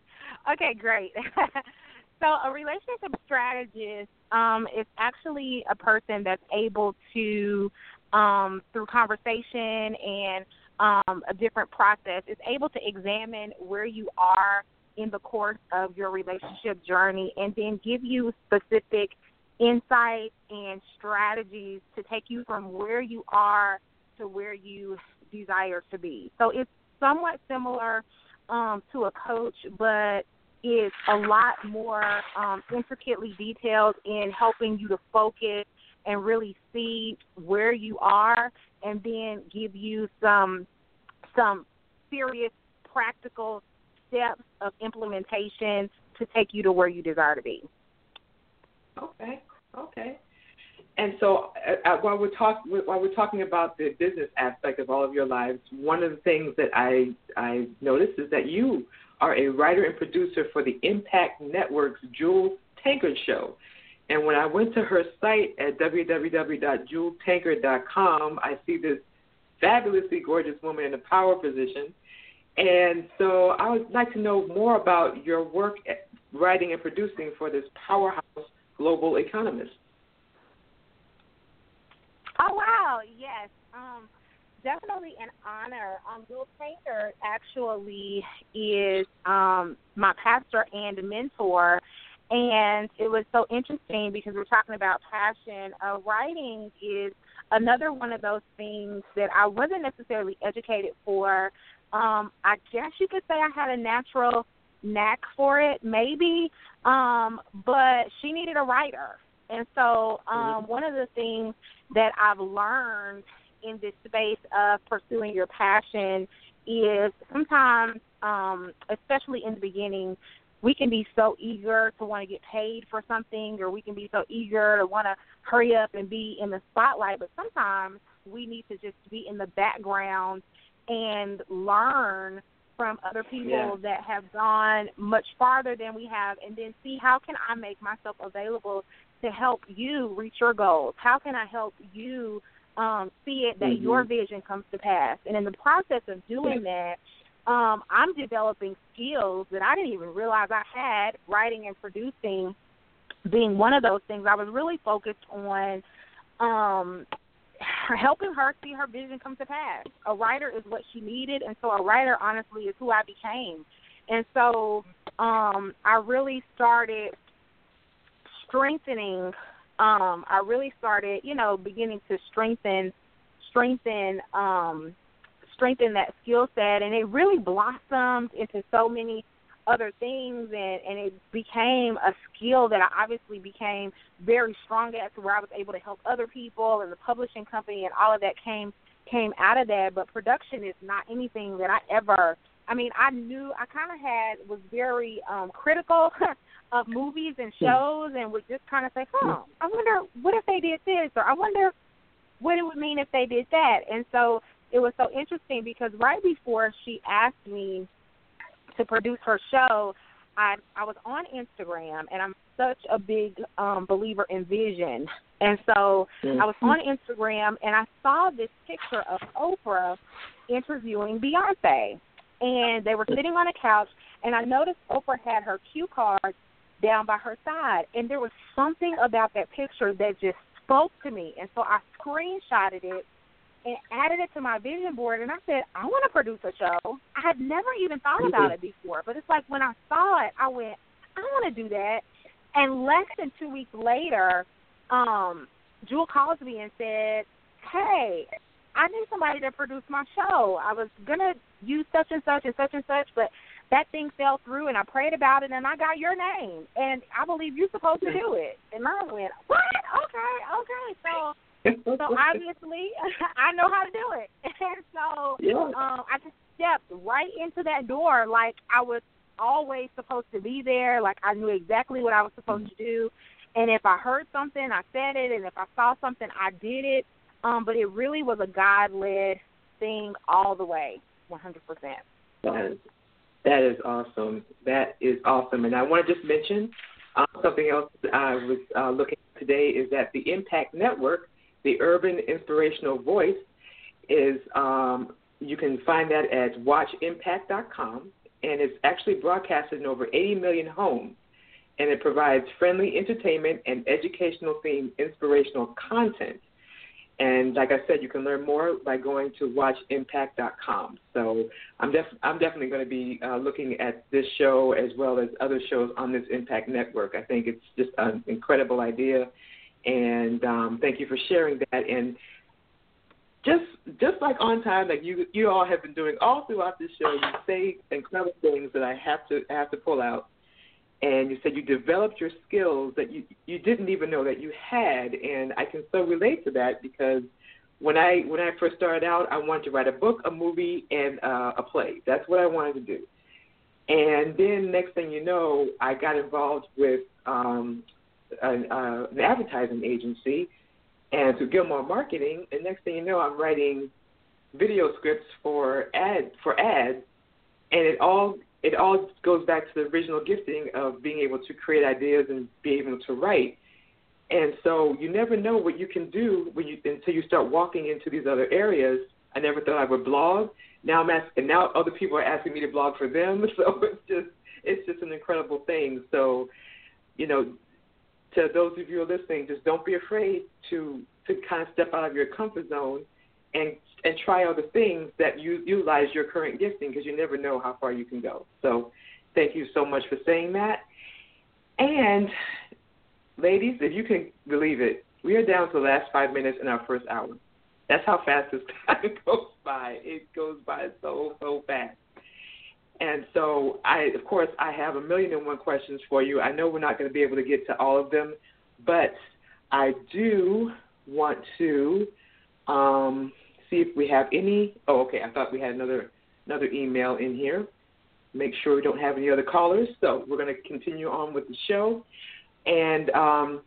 Okay, great. so a relationship strategist um, is actually a person that's able to, um, through conversation and um, a different process, is able to examine where you are in the course of your relationship journey and then give you specific insight and strategies to take you from where you are to where you desire to be. So it's somewhat similar um, to a coach, but it's a lot more um, intricately detailed in helping you to focus and really see where you are, and then give you some some serious practical steps of implementation to take you to where you desire to be. Okay. Okay. And so, uh, uh while we're talk while we're talking about the business aspect of all of your lives, one of the things that I I noticed is that you are a writer and producer for the Impact Network's Jewel Tankard Show. And when I went to her site at www.jeweltankard.com, I see this fabulously gorgeous woman in a power position and so I would like to know more about your work writing and producing for this powerhouse global economist. Oh wow, yes. Um, definitely an honor. Um, Bill Painter actually is um my pastor and mentor, and it was so interesting because we're talking about passion. Uh, writing is another one of those things that I wasn't necessarily educated for. Um, I guess you could say I had a natural knack for it, maybe. Um, but she needed a writer. And so um one of the things that I've learned in this space of pursuing your passion is sometimes, um, especially in the beginning, we can be so eager to want to get paid for something or we can be so eager to want to hurry up and be in the spotlight but sometimes we need to just be in the background and learn from other people Yeah. that have gone much farther than we have and then see how can I make myself available to help you reach your goals? How can I help you um see it that Mhm. your vision comes to pass? And in the process of doing that, um, I'm developing skills that I didn't even realize I had, writing and producing being one of those things. I was really focused on um helping her see her vision come to pass. A writer is what she needed and so a writer honestly is who I became. And so um I really started strengthening um I really started, you know, beginning to strengthen strengthen um strengthen that skill set and it really blossomed into so many other things and and it became a skill that I obviously became very strong at to where I was able to help other people and the publishing company and all of that came came out of that. But production is not anything that I ever I mean I knew I kind of had was very um critical of movies and shows and would just kind of say, "Huh, I wonder what if they did this or I wonder what it would mean if they did that." And so it was so interesting because right before she asked me to produce her show, I I was on Instagram and I'm such a big um believer in vision. And so I was on Instagram and I saw this picture of Oprah interviewing Beyonce. And they were sitting on a couch and I noticed Oprah had her cue card down by her side and there was something about that picture that just spoke to me and so I screenshotted it and added it to my vision board and I said, I want to produce a show. I had never even thought about it before. But it's like when I saw it I went, I want to do that and less than two weeks later, um, Jewel calls me and said, Hey, I need somebody to produce my show. I was gonna use such and such and such and such, but that thing fell through and I prayed about it and I got your name and I believe you're supposed to do it. And I went, What? Okay, okay. So so obviously I know how to do it. And so Yeah. um I just stepped right into that door like I was always supposed to be there, like I knew exactly what I was supposed to do. And if I heard something, I said it and if I saw something, I did it. Um but it really was a God led thing all the way, one hundred percent. That is, that is awesome. That is awesome. And I want to just mention uh, something else I was uh, looking at today is that the Impact Network, the Urban Inspirational Voice, is um, you can find that at watchimpact.com, and it's actually broadcasted in over 80 million homes. And it provides friendly entertainment and educational themed inspirational content. And like I said, you can learn more by going to watchimpact.com. So I'm, def- I'm definitely going to be uh, looking at this show as well as other shows on this Impact Network. I think it's just an incredible idea, and um, thank you for sharing that. And just just like on time, like you you all have been doing all throughout this show, you say incredible things that I have to I have to pull out. And you said you developed your skills that you you didn't even know that you had, and I can so relate to that because when I when I first started out, I wanted to write a book, a movie, and uh, a play. That's what I wanted to do. And then next thing you know, I got involved with um, an, uh, an advertising agency and through Gilmore Marketing. And next thing you know, I'm writing video scripts for ad for ads, and it all it all goes back to the original gifting of being able to create ideas and be able to write. And so you never know what you can do when you until you start walking into these other areas. I never thought I would blog. Now I'm asking, now other people are asking me to blog for them. So it's just it's just an incredible thing. So, you know, to those of you who are listening, just don't be afraid to to kind of step out of your comfort zone and and try other things that you utilize your current gifting because you never know how far you can go. So, thank you so much for saying that. And ladies, if you can believe it, we are down to the last five minutes in our first hour. That's how fast this time goes by. It goes by so so fast. And so I of course I have a million and one questions for you. I know we're not going to be able to get to all of them, but I do want to um, see if we have any. Oh, okay. I thought we had another another email in here. Make sure we don't have any other callers. So we're going to continue on with the show. And um,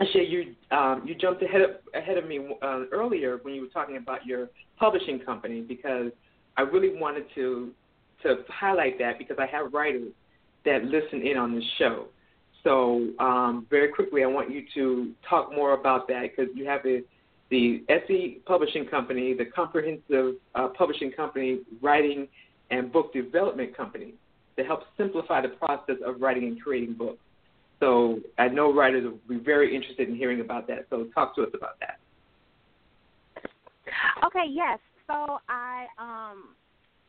Asheia, you um, you jumped ahead of, ahead of me uh, earlier when you were talking about your publishing company because I really wanted to to highlight that because I have writers that listen in on this show. So um, very quickly, I want you to talk more about that because you have a, the SE Publishing Company, the Comprehensive uh, Publishing Company, Writing and Book Development Company to help simplify the process of writing and creating books. So I know writers will be very interested in hearing about that. So talk to us about that. Okay, yes. So I um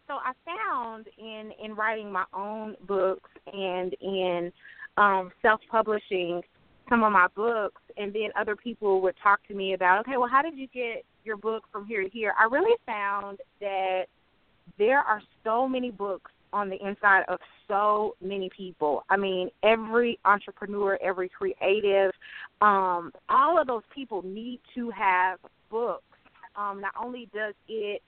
so I found in in writing my own books and in um self publishing some of my books and then other people would talk to me about, okay, well how did you get your book from here to here? I really found that there are so many books on the inside of so many people. I mean, every entrepreneur, every creative, um, all of those people need to have books. Um, not only does it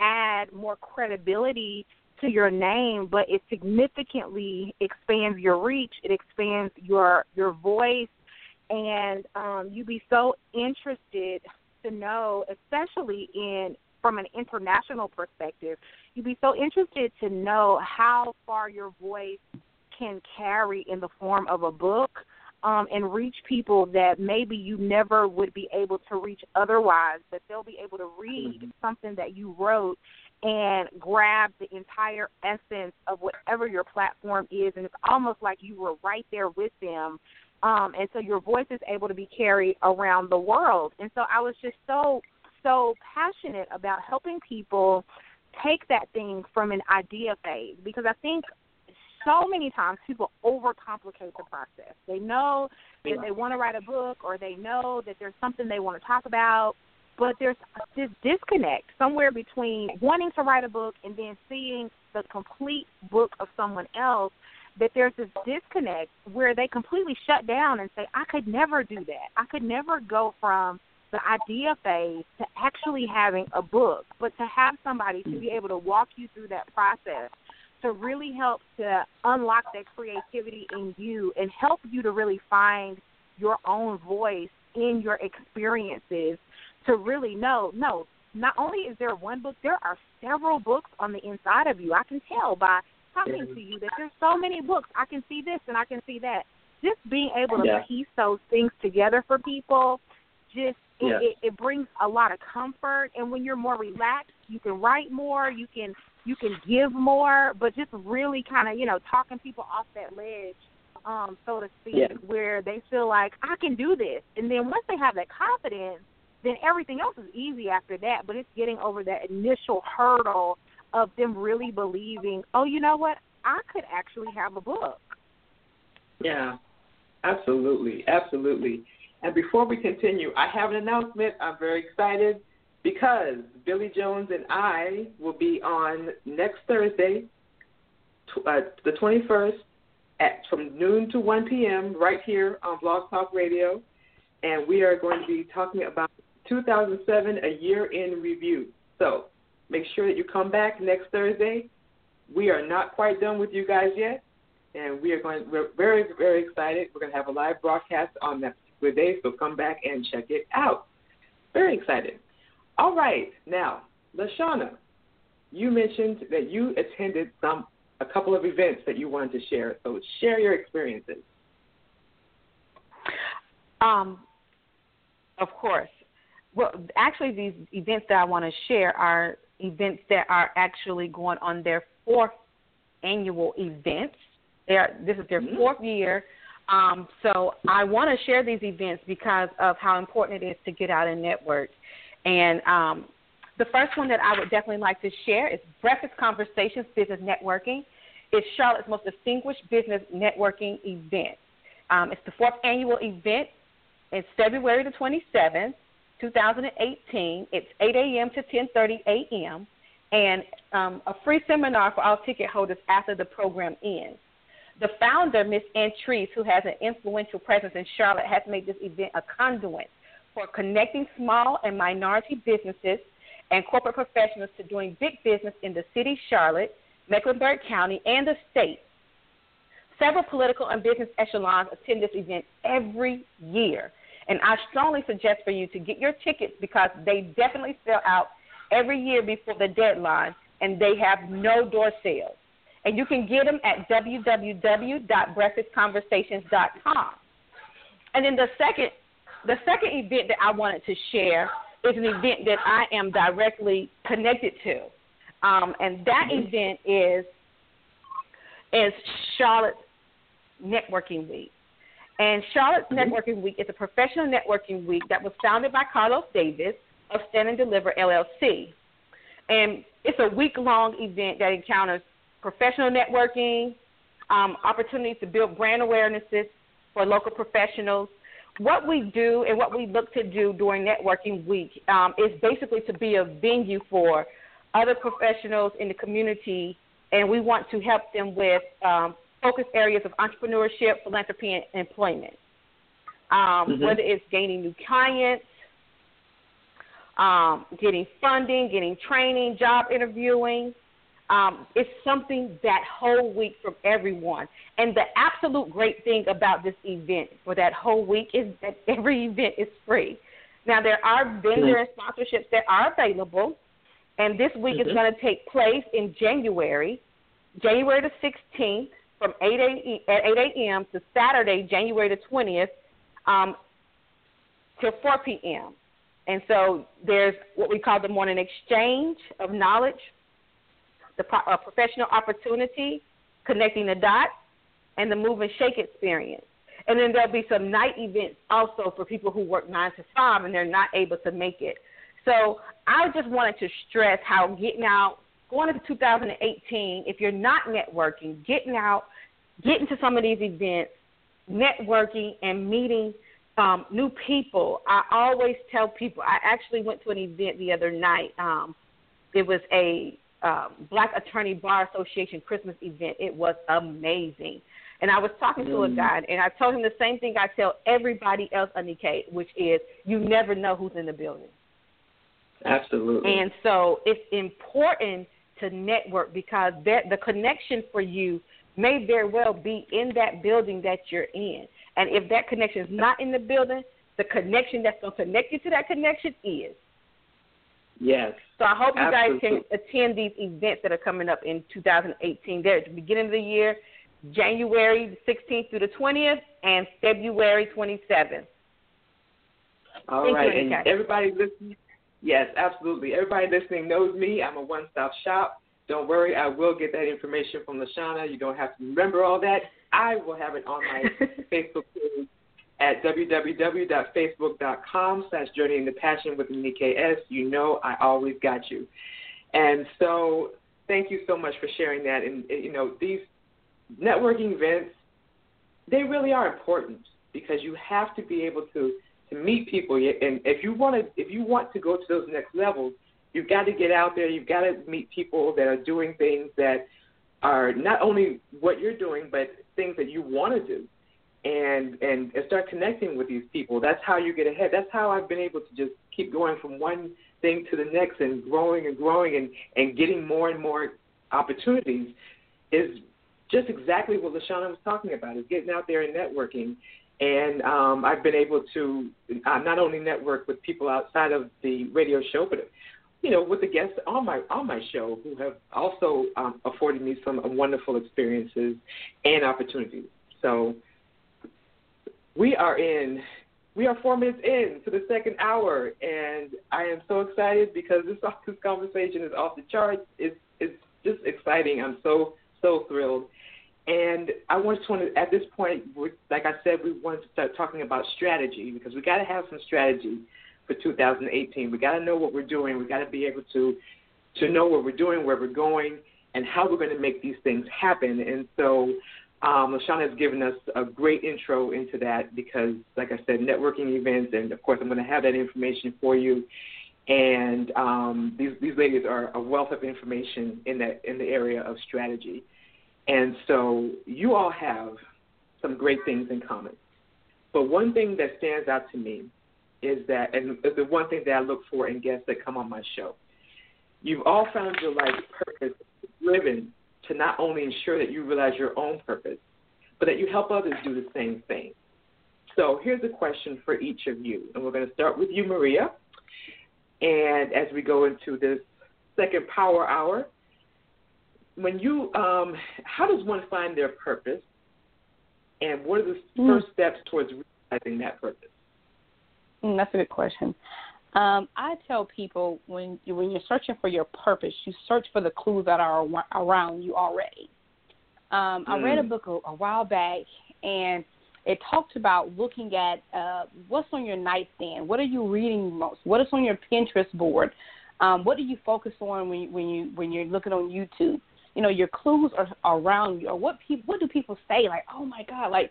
add more credibility to your name, but it significantly expands your reach. It expands your your voice, and um, you'd be so interested to know, especially in from an international perspective, you'd be so interested to know how far your voice can carry in the form of a book um, and reach people that maybe you never would be able to reach otherwise, but they'll be able to read mm-hmm. something that you wrote and grab the entire essence of whatever your platform is, and it's almost like you were right there with them. Um, and so your voice is able to be carried around the world. And so I was just so so passionate about helping people take that thing from an idea phase because I think so many times people overcomplicate the process. They know that they want to write a book or they know that there's something they want to talk about, but there's this disconnect somewhere between wanting to write a book and then seeing the complete book of someone else that there's this disconnect where they completely shut down and say, I could never do that. I could never go from the idea phase to actually having a book, but to have somebody to be able to walk you through that process to really help to unlock that creativity in you and help you to really find your own voice in your experiences to really know no not only is there one book there are several books on the inside of you i can tell by talking to you that there's so many books i can see this and i can see that just being able to yeah. piece those things together for people just it, Yeah. it, it brings a lot of comfort and when you're more relaxed you can write more you can you can give more but just really kind of you know talking people off that ledge um so to speak Yeah. where they feel like i can do this and then once they have that confidence then everything else is easy after that but it's getting over that initial hurdle of them really believing oh you know what i could actually have a book Yeah, absolutely, absolutely. And before we continue, I have an announcement. I'm very excited because Billy Jones and I will be on next Thursday, uh, the 21st, at from noon to 1 p.m. right here on Blog Talk Radio, and we are going to be talking about 2007, a year in review. So make sure that you come back next Thursday. We are not quite done with you guys yet and we are going. We're very, very excited. We're going to have a live broadcast on that particular day, so come back and check it out. Very excited. All right, now, Lashana, you mentioned that you attended some a couple of events that you wanted to share. So share your experiences. Um, of course. Well, actually, these events that I want to share are events that are actually going on their fourth annual events. They are, this is their Mhm. fourth year Um, so I want to share these events because of how important it is to get out and network. And um, the first one that I would definitely like to share is Breakfast Conversations Business Networking. It's Charlotte's most distinguished business networking event. Um, it's the fourth annual event. It's February the 27th, 2018. It's 8 a.m. to 10:30 a.m. and um, a free seminar for all ticket holders after the program ends. The founder, Miss Ann Treese, who has an influential presence in Charlotte, has made this event a conduit for connecting small and minority businesses and corporate professionals to doing big business in the city, Charlotte, Mecklenburg County, and the state. Several political and business echelons attend this event every year. And I strongly suggest for you to get your tickets because they definitely sell out every year before the deadline and they have no door sales. And you can get them at www.breakfastconversations.com. And then the second the second event that I wanted to share is an event that I am directly connected to. Um, and that mm-hmm. event is is Charlotte Networking Week. And Charlotte's. Networking Week is a professional networking week that was founded by Carlos Davis of Stand and Deliver LLC. And it's a week long event that encounters professional networking, um, opportunities to build brand awarenesses for local professionals. What we do and what we look to do during Networking Week um, is basically to be a venue for other professionals in the community, and we want to help them with um, focus areas of entrepreneurship, philanthropy, and employment. Um, mm-hmm. Whether it's gaining new clients, um, getting funding, getting training, job interviewing. Um, it's something that whole week from everyone. And the absolute great thing about this event for that whole week is that every event is free. Now, there are vendor and sponsorships that are available, and this week mm-hmm. is going to take place in January, January the 16th from 8 a, at 8 a.m. to Saturday, January the 20th, um, till 4 p.m. And so there's what we call the morning exchange of knowledge, the uh, professional opportunity, connecting the dots, and the move and shake experience. And then there'll be some night events also for people who work nine to five and they're not able to make it. So I just wanted to stress how getting out, going into 2018, if you're not networking, getting out, getting to some of these events, networking and meeting um, new people. I always tell people. I actually went to an event the other night. Um, it was a um, Black Attorney Bar Association Christmas event. It was amazing. And I was talking to a mm. guy, and I told him the same thing I tell everybody else, Anika, which is you never know who's in the building. Absolutely. And so it's important to network because that the connection for you may very well be in that building that you're in. And if that connection is not in the building, the connection that's going to connect you to that connection is. Yes. So I hope you absolutely. guys can attend these events that are coming up in 2018. They're at the beginning of the year, January 16th through the 20th, and February 27th. All Thank right, you, and everybody listening, yes, absolutely. Everybody listening knows me. I'm a one-stop shop. Don't worry, I will get that information from Lashana. You don't have to remember all that. I will have it on my Facebook page at www.facebook.com slash journey into passion with Anika S. You know I always got you. And so thank you so much for sharing that. And, you know, these networking events, they really are important because you have to be able to, meet people. And if you want to, if you want to go to those next levels, you've got to get out there. You've got to meet people that are doing things that are not only what you're doing, but things that you want to do and, and and start connecting with these people. That's how you get ahead. That's how I've been able to just keep going from one thing to the next and growing and growing and, and getting more and more opportunities is just exactly what Lashana was talking about, is getting out there and networking. And um, I've been able to uh, not only network with people outside of the radio show, but you know, with the guests on my on my show who have also um, afforded me some wonderful experiences and opportunities. So we are in we are four minutes in to the second hour, and I am so excited because this this conversation is off the charts. It's it's just exciting. I'm so so thrilled. And I just want to, at this point, like I said, we want to start talking about strategy because we got to have some strategy for 2018. We got to know what we're doing. We got to be able to to know what we're doing, where we're going, and how we're going to make these things happen. And so, um, Lashana has given us a great intro into that because, like I said, networking events, and of course, I'm going to have that information for you. And um, these these ladies are a wealth of information in that in the area of strategy. And so, you all have some great things in common. But one thing that stands out to me is that, and the one thing that I look for in guests that come on my show, you've all found your life purpose driven to not only ensure that you realize your own purpose, but that you help others do the same thing. So here's a question for each of you, and we're going to start with you, Maria. And as we go into this second power hour, when you, um, how does one find their purpose, and what are the mm. first steps towards realizing that purpose? Mm, that's a good question. Um, I tell people when you, when you're searching for your purpose, you search for the clues that are around you already. Um, mm. I read a mm. book a, a while back, and it talked about looking at uh, what's on your nightstand. What are you reading most? What is on your Pinterest board? Um, what do you focus on when you, when you when you're looking on YouTube? You know, your clues are around you. Or what people what do people say? Like, oh my God, like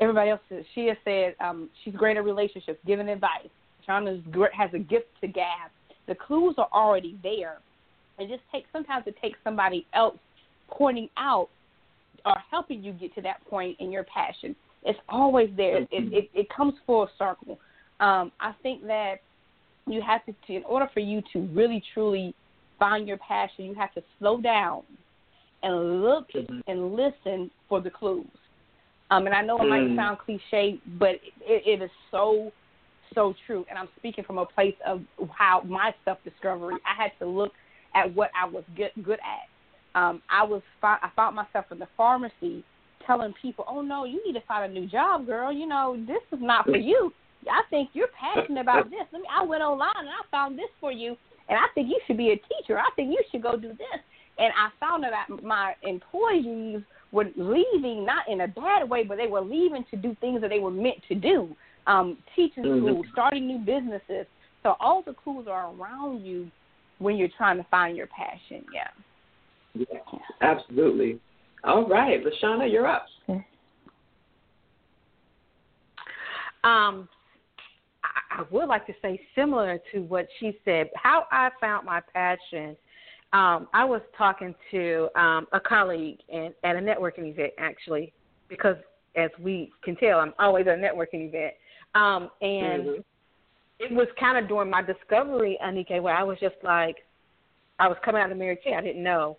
everybody else. She has said um, she's great at relationships, giving advice. China has a gift to gab. The clues are already there. It just takes sometimes it takes somebody else pointing out or helping you get to that point in your passion. It's always there. It it, it comes full circle. Um, I think that you have to, in order for you to really truly find your passion, you have to slow down and look mm-hmm. and listen for the clues. Um, and I know it might mm. sound cliche, but it, it is so so true. And I'm speaking from a place of how my self discovery. I had to look at what I was good good at. Um, I was I found myself in the pharmacy telling people, "Oh no, you need to find a new job, girl. You know this is not for you. I think you're passionate about this. Let me. I went online and I found this for you, and I think you should be a teacher. I think you should go do this. And I found that my employees were leaving not in a bad way, but they were leaving to do things that they were meant to do um, teaching mm-hmm. school, starting new businesses. So all the clues are around you when you're trying to find your passion. Yeah. Yeah, absolutely. All right, Lashana, you're up. Um, I, I would like to say similar to what she said. How I found my passion. Um, I was talking to um, a colleague in, at a networking event, actually, because as we can tell, I'm always at a networking event. Um, and mm-hmm. it was kind of during my discovery, Anika, where I was just like, I was coming out of Mary Kay. I didn't know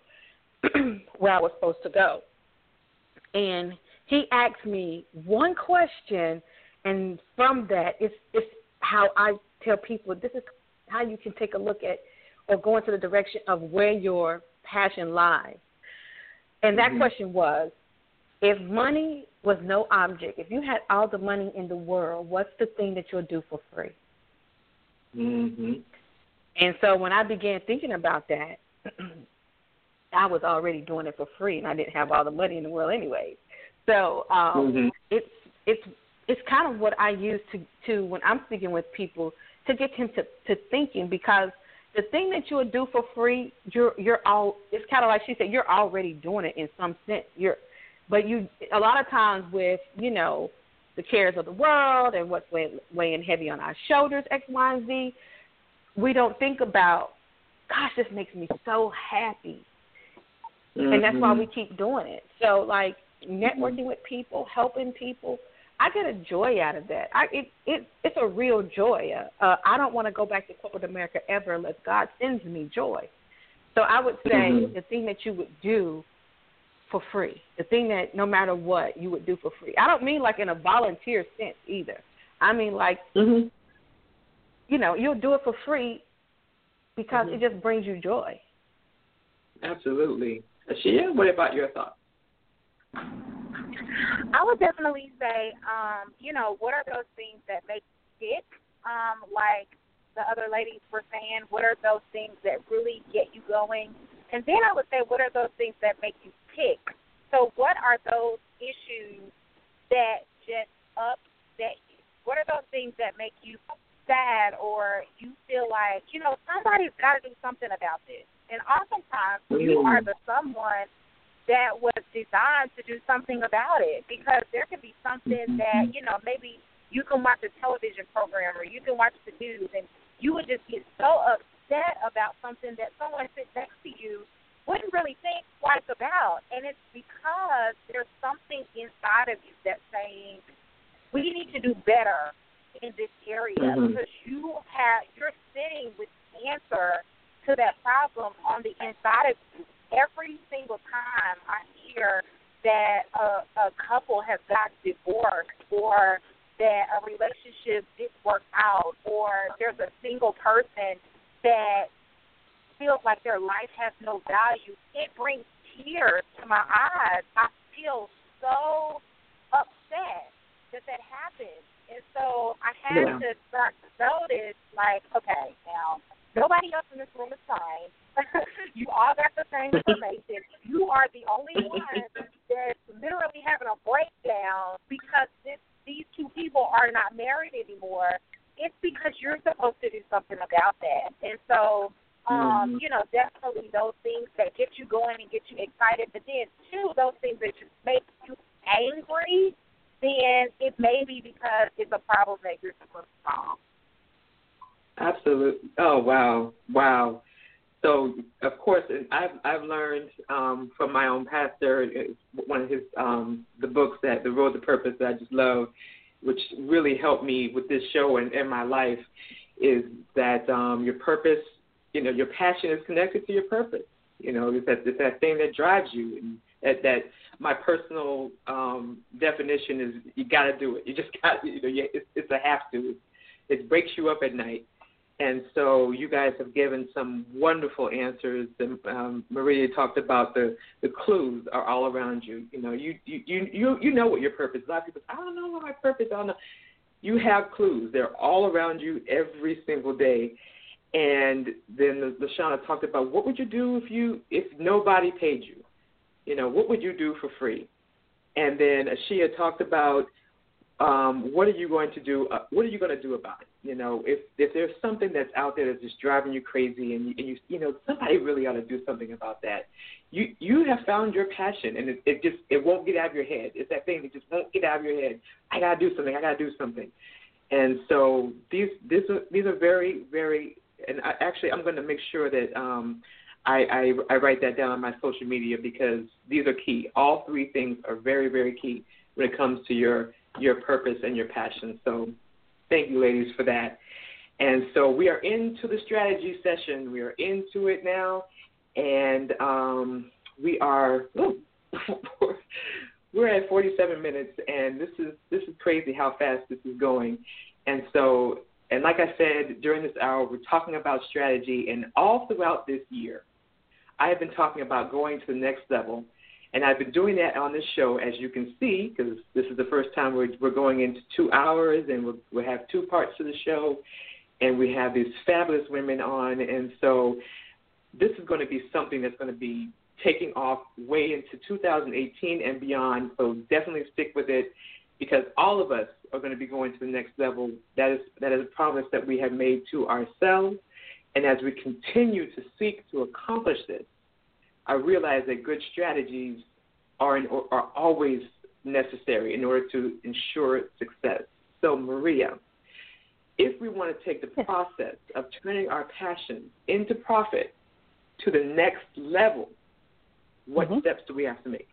where I was supposed to go. And he asked me one question, and from that, it's, it's how I tell people this is how you can take a look at or go into the direction of where your passion lies. And that mm-hmm. question was if money was no object, if you had all the money in the world, what's the thing that you'll do for free? Mm-hmm. And so when I began thinking about that, I was already doing it for free, and I didn't have all the money in the world anyway. So um, mm-hmm. it's it's it's kind of what I use to to when I'm speaking with people to get them to to thinking because the thing that you would do for free, you're you're all it's kind of like she said, you're already doing it in some sense. You're but you, a lot of times with you know the cares of the world and what's weighing, weighing heavy on our shoulders, X, Y, and Z, we don't think about, gosh, this makes me so happy, mm-hmm. and that's why we mm-hmm. keep doing it. So like networking mm-hmm. with people, helping people. I get a joy out of that. I it it it's a real joy. Uh, uh, I don't want to go back to corporate America ever unless God sends me joy. So I would say mm-hmm. the thing that you would do for free. The thing that no matter what you would do for free. I don't mean like in a volunteer sense either. I mean like mm-hmm. you know, you'll do it for free because mm-hmm. it just brings you joy. Absolutely. Asheia, what about your thoughts? I would definitely say, um, you know, what are those things that make you tick? Um, like the other ladies were saying, what are those things that really get you going? And then I would say, what are those things that make you tick so, what are those issues that just upset you? What are those things that make you sad or you feel like, you know, somebody's got to do something about this? And oftentimes, you are the someone that was designed to do something about it because there could be something that, you know, maybe you can watch a television program or you can watch the news and you would just get so upset about something that someone sits next to you wouldn't really think twice about. And it's because there's something inside of you that's saying, we need to do better in this area Mhm. because you have you're sitting with the answer to that problem on the inside of you. Every single time I hear that a, a couple has got divorced or that a relationship didn't work out or there's a single person that feels like their life has no value, it brings tears to my eyes. I feel so upset that that happened. And so I had Yeah. to start to notice, like, okay, now nobody else in this room is fine. you all got the same information. You are the only one that's literally having a breakdown because this, these two people are not married anymore. It's because you're supposed to do something about that. And so, um, Mhm. you know, definitely those things that get you going and get you excited, but then two, those things that just make you angry, then it may be because it's a problem that you're supposed to solve. Absolutely. Oh wow, wow. So of course, I've I've learned um, from my own pastor one of his um, the books that the Road to Purpose that I just love, which really helped me with this show and in my life, is that um, your purpose, you know, your passion is connected to your purpose. You know, it's that it's that thing that drives you, and that that my personal um, definition is you got to do it. You just got you know you, it's, it's a have to. It breaks you up at night. And so you guys have given some wonderful answers. And, um, Maria talked about the the clues are all around you. You know, you you you you you know what your purpose. is. A lot of people, say, I don't know what my purpose. I don't know. You have clues. They're all around you every single day. And then Lashana talked about what would you do if you if nobody paid you. You know, what would you do for free? And then Asheia talked about um, what are you going to do? Uh, what are you going to do about it? You know, if if there's something that's out there that's just driving you crazy, and you, and you you know somebody really ought to do something about that. You you have found your passion, and it, it just it won't get out of your head. It's that thing that just won't get out of your head. I gotta do something. I gotta do something. And so these these are these are very very and I, actually I'm going to make sure that um, I, I I write that down on my social media because these are key. All three things are very very key when it comes to your your purpose and your passion. So thank you, ladies, for that. And so we are into the strategy session. We are into it now, and um, we are oh, we're at 47 minutes, and this is this is crazy how fast this is going. And so, and like I said during this hour, we're talking about strategy, and all throughout this year, I have been talking about going to the next level. And I've been doing that on this show, as you can see, because this is the first time we're, we're going into two hours, and we'll, we have two parts to the show, and we have these fabulous women on. And so this is going to be something that's going to be taking off way into 2018 and beyond. So definitely stick with it, because all of us are going to be going to the next level. That is that is a promise that we have made to ourselves, and as we continue to seek to accomplish this, I realize that good strategies are in, are always necessary in order to ensure success. So, Maria, if we want to take the process of turning our passion into profit to the next level, what Mhm. steps do we have to make?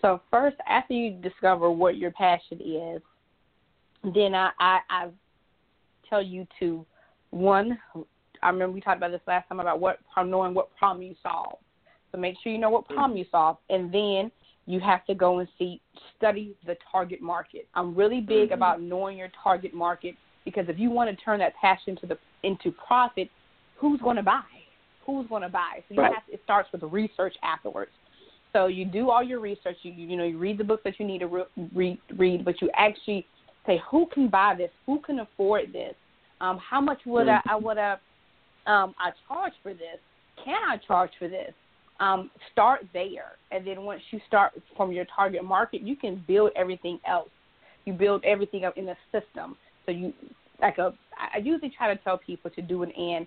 So first, after you discover what your passion is, then I, I, I tell you to one. I remember we talked about this last time about what knowing what problem you solve. So make sure you know what problem you solve, and then you have to go and see study the target market. I'm really big Mhm. about knowing your target market because if you want to turn that passion to the into profit, who's going to buy? Who's going to buy? So you Right. have to, it starts with research afterwards. So you do all your research. You you know you read the books that you need to re- read, read, but you actually say who can buy this, who can afford this, um, how much would I, I would I um, I charge for this? Can I charge for this? Um, start there, and then once you start from your target market, you can build everything else. You build everything up in the system. So you like a. I usually try to tell people to do it in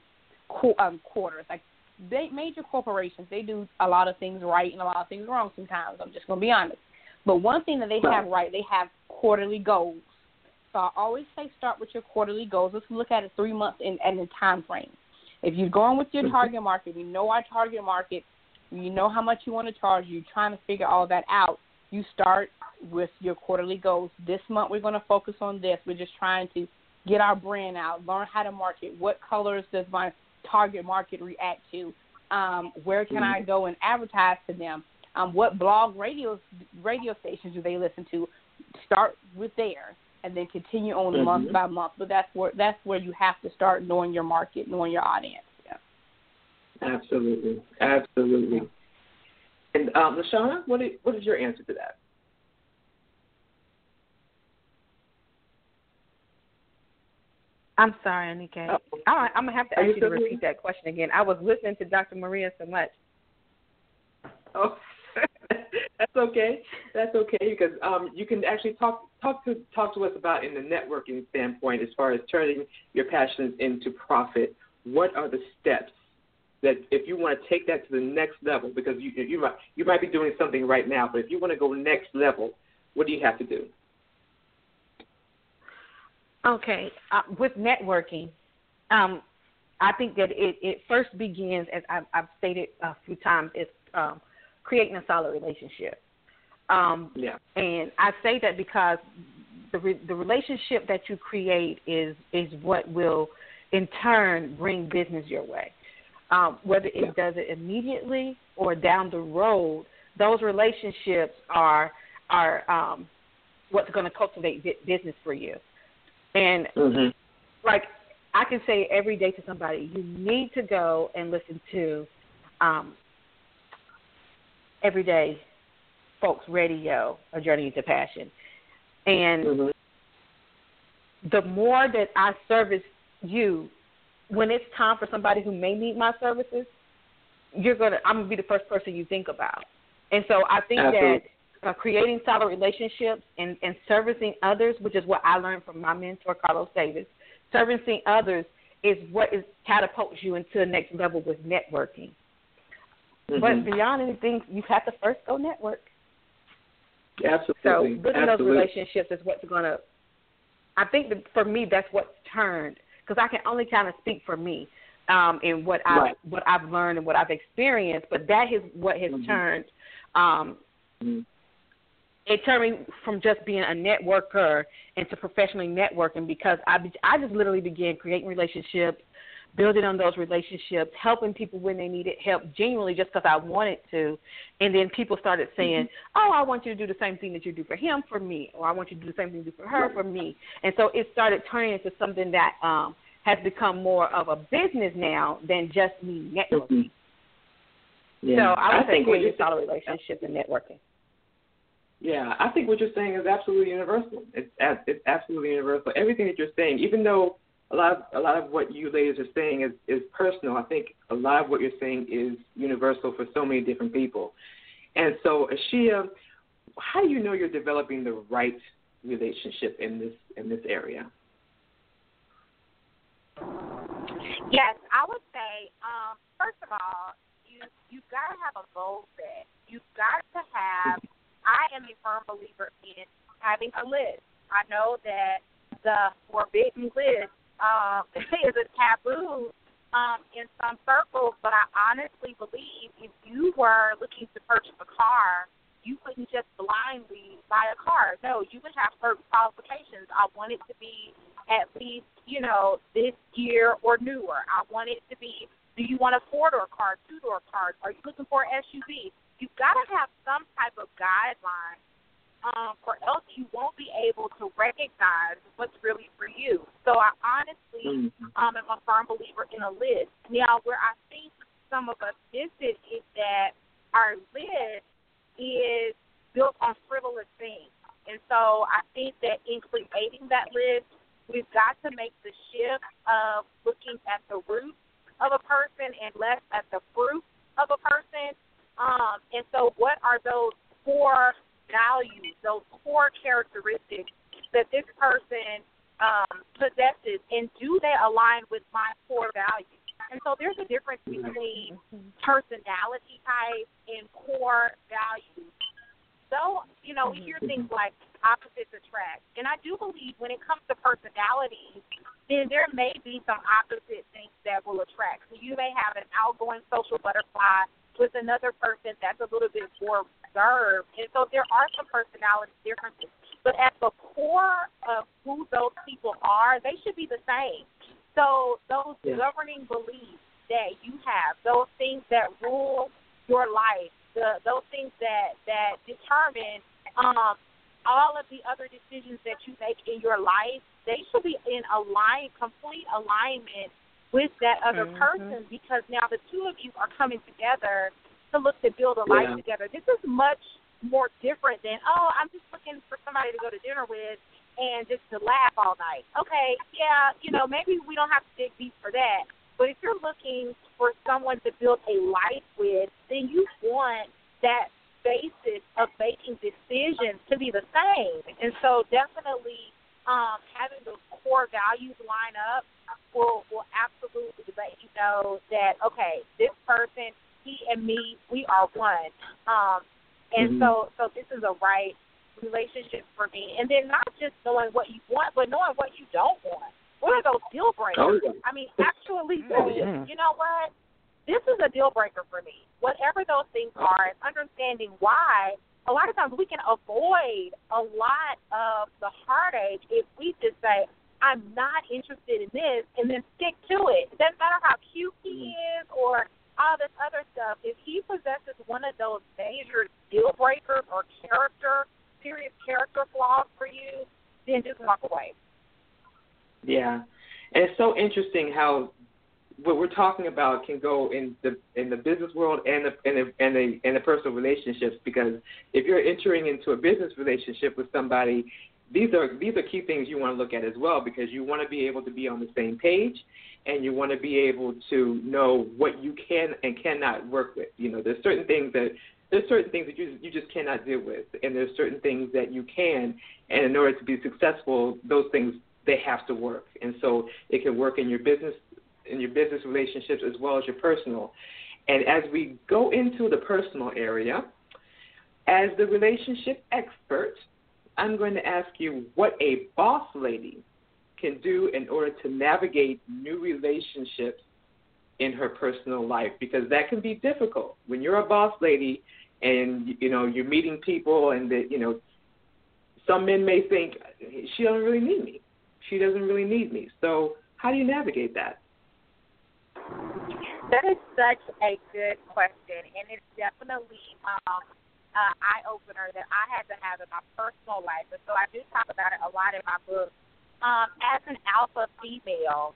qu- um, quarters. Like they major corporations, they do a lot of things right and a lot of things wrong sometimes. I'm just gonna be honest. But one thing that they have right, they have quarterly goals. So I always say start with your quarterly goals. Let's look at it three months in and the time frame. If you're going with your target market, we know our target market, you know how much you want to charge, you're trying to figure all that out. You start with your quarterly goals. This month we're going to focus on this. We're just trying to get our brand out, learn how to market. What colors does my target market react to? Um, where can I go and advertise to them? Um, what blog radio radio stations do they listen to? Start with there, and then continue on Mhm. month by month. But that's where that's where you have to start knowing your market, knowing your audience. Yeah. Absolutely, absolutely. And um, Lashana, what is, what is your answer to that? I'm sorry, Anika. Oh. I, I'm gonna have to Are ask you you to repeat that question again. I was listening to Dr. Maria so much. Oh, that's okay. That's okay because um, you can actually talk talk to talk to us about in the networking standpoint as far as turning your passions into profit. What are the steps that if you want to take that to the next level? Because you you might you might be doing something right now, but if you want to go next level, what do you have to do? Okay, uh, with networking, um, I think that it, it first begins, as I've, I've stated a few times, is um, creating a solid relationship. Um, Yeah. and I say that because the re- the relationship that you create is is what will, in turn, bring business your way. Um, whether it Yeah. does it immediately or down the road, those relationships are are um, what's going to cultivate bu- business for you. And Mm-hmm. like I can say every day to somebody, you need to go and listen to um, every day folks radio, a journey into passion. And Mm-hmm. the more that I service you, when it's time for somebody who may need my services, you're gonna I'm gonna be the first person you think about. And so I think Absolutely. that uh, creating solid relationships and, and servicing others, which is what I learned from my mentor Carlos Davis, servicing others is what is catapults you into the next level with networking. Mm-hmm. But beyond anything, you have to first go network. Absolutely. So building those relationships is what's going to. I think that for me, that's what's turned because I can only kind of speak for me um, and what I Right. what I've learned and what I've experienced. But that is what has Mhm. turned. Um, Mhm. it turned me from just being a networker into professionally networking because I I just literally began creating relationships, building on those relationships, helping people when they needed help, genuinely just because I wanted to, and then people started saying, "Oh, I want you to do the same thing that you do for him for me, or I want you to do the same thing you do for her for me," and so it started turning into something that um, has become more of a business now than just me networking. Mhm. Yeah. So I would say think creating solid relationships and networking. Yeah, I think what you're saying is absolutely universal. It's it's absolutely universal. Everything that you're saying, even though a lot of a lot of what you ladies are saying is is personal, I think a lot of what you're saying is universal for so many different people. And so, Asheia, how do you know you're developing the right relationship in this in this area? Yes, I would say, um, first of all, you you've got to have a goal set. You've got to have. I am a firm believer in having a list. I know that the forbidden list um, is a taboo um, in some circles, but I honestly believe if you were looking to purchase a car, you wouldn't just blindly buy a car. No, you would have certain qualifications. I want it to be at least, you know, this year or newer. I want it to be do you want a four door car, two door car? Are you looking for an SUV? You've got to have some type of guideline, um, or else you won't be able to recognize what's really for you. So I honestly um, am a firm believer in a list. Now, where I think some of us miss it is that our list is built on frivolous things. And so I think that in creating that list, we've got to make the shift of looking at the root of a person and less at the fruit of a person. And so, what are those core values, those core characteristics that this person um, possesses, and do they align with my core values? And so, there's a difference between personality type and core values. So, you know, we hear things like opposites attract, and I do believe when it comes to personalities, then there may be some opposite things that will attract. So you may have an outgoing social butterfly with another person that's a little bit more reserved. And so there are some personality differences. But at the core of who those people are, they should be the same. So those yeah. governing beliefs that you have, those things that rule your life, the those things that that determine um all of the other decisions that you make in your life, they should be in align complete alignment with that other mm-hmm. person because now the two of you are coming together to look to build a life yeah. together. This is much more different than oh, I'm just looking for somebody to go to dinner with and just to laugh all night. Okay, yeah, you know maybe we don't have to dig deep for that. But if you're looking for someone to build a life with, then you want that basis of making decisions to be the same. And so definitely um, having those core values line up will will absolutely let you know that okay, this person, he and me, we are one. Um, and mm-hmm. so so this is a right relationship for me. And then not just knowing what you want, but knowing what you don't want. What are those deal breakers? Oh, yeah. I mean, actually oh, saying, you know what? This is a deal breaker for me. Whatever those things are, and understanding why a lot of times we can avoid a lot of the heartache if we just say, I'm not interested in this, and then stick to it. It doesn't matter how cute he mm-hmm. is or all this other stuff. If he possesses one of those major deal breakers or character, serious character flaws for you, then just walk away. Yeah, and it's so interesting how what we're talking about can go in the in the business world and the and the and the, and the personal relationships because if you're entering into a business relationship with somebody these are these are key things you want to look at as well because you want to be able to be on the same page and you want to be able to know what you can and cannot work with. You know, there's certain things that there's certain things that you you just cannot deal with, and there's certain things that you can. And in order to be successful, those things they have to work. And so it can work in your business in your business relationships as well as your personal. And as we go into the personal area, as the relationship expert, I'm going to ask you what a boss lady can do in order to navigate new relationships in her personal life because that can be difficult when you're a boss lady and you know you're meeting people and that you know some men may think she doesn't really need me she doesn't really need me so how do you navigate that that is such a good question and it's definitely um uh, eye opener that I had to have in my personal life. And so I do talk about it a lot in my book. Um, as an alpha female,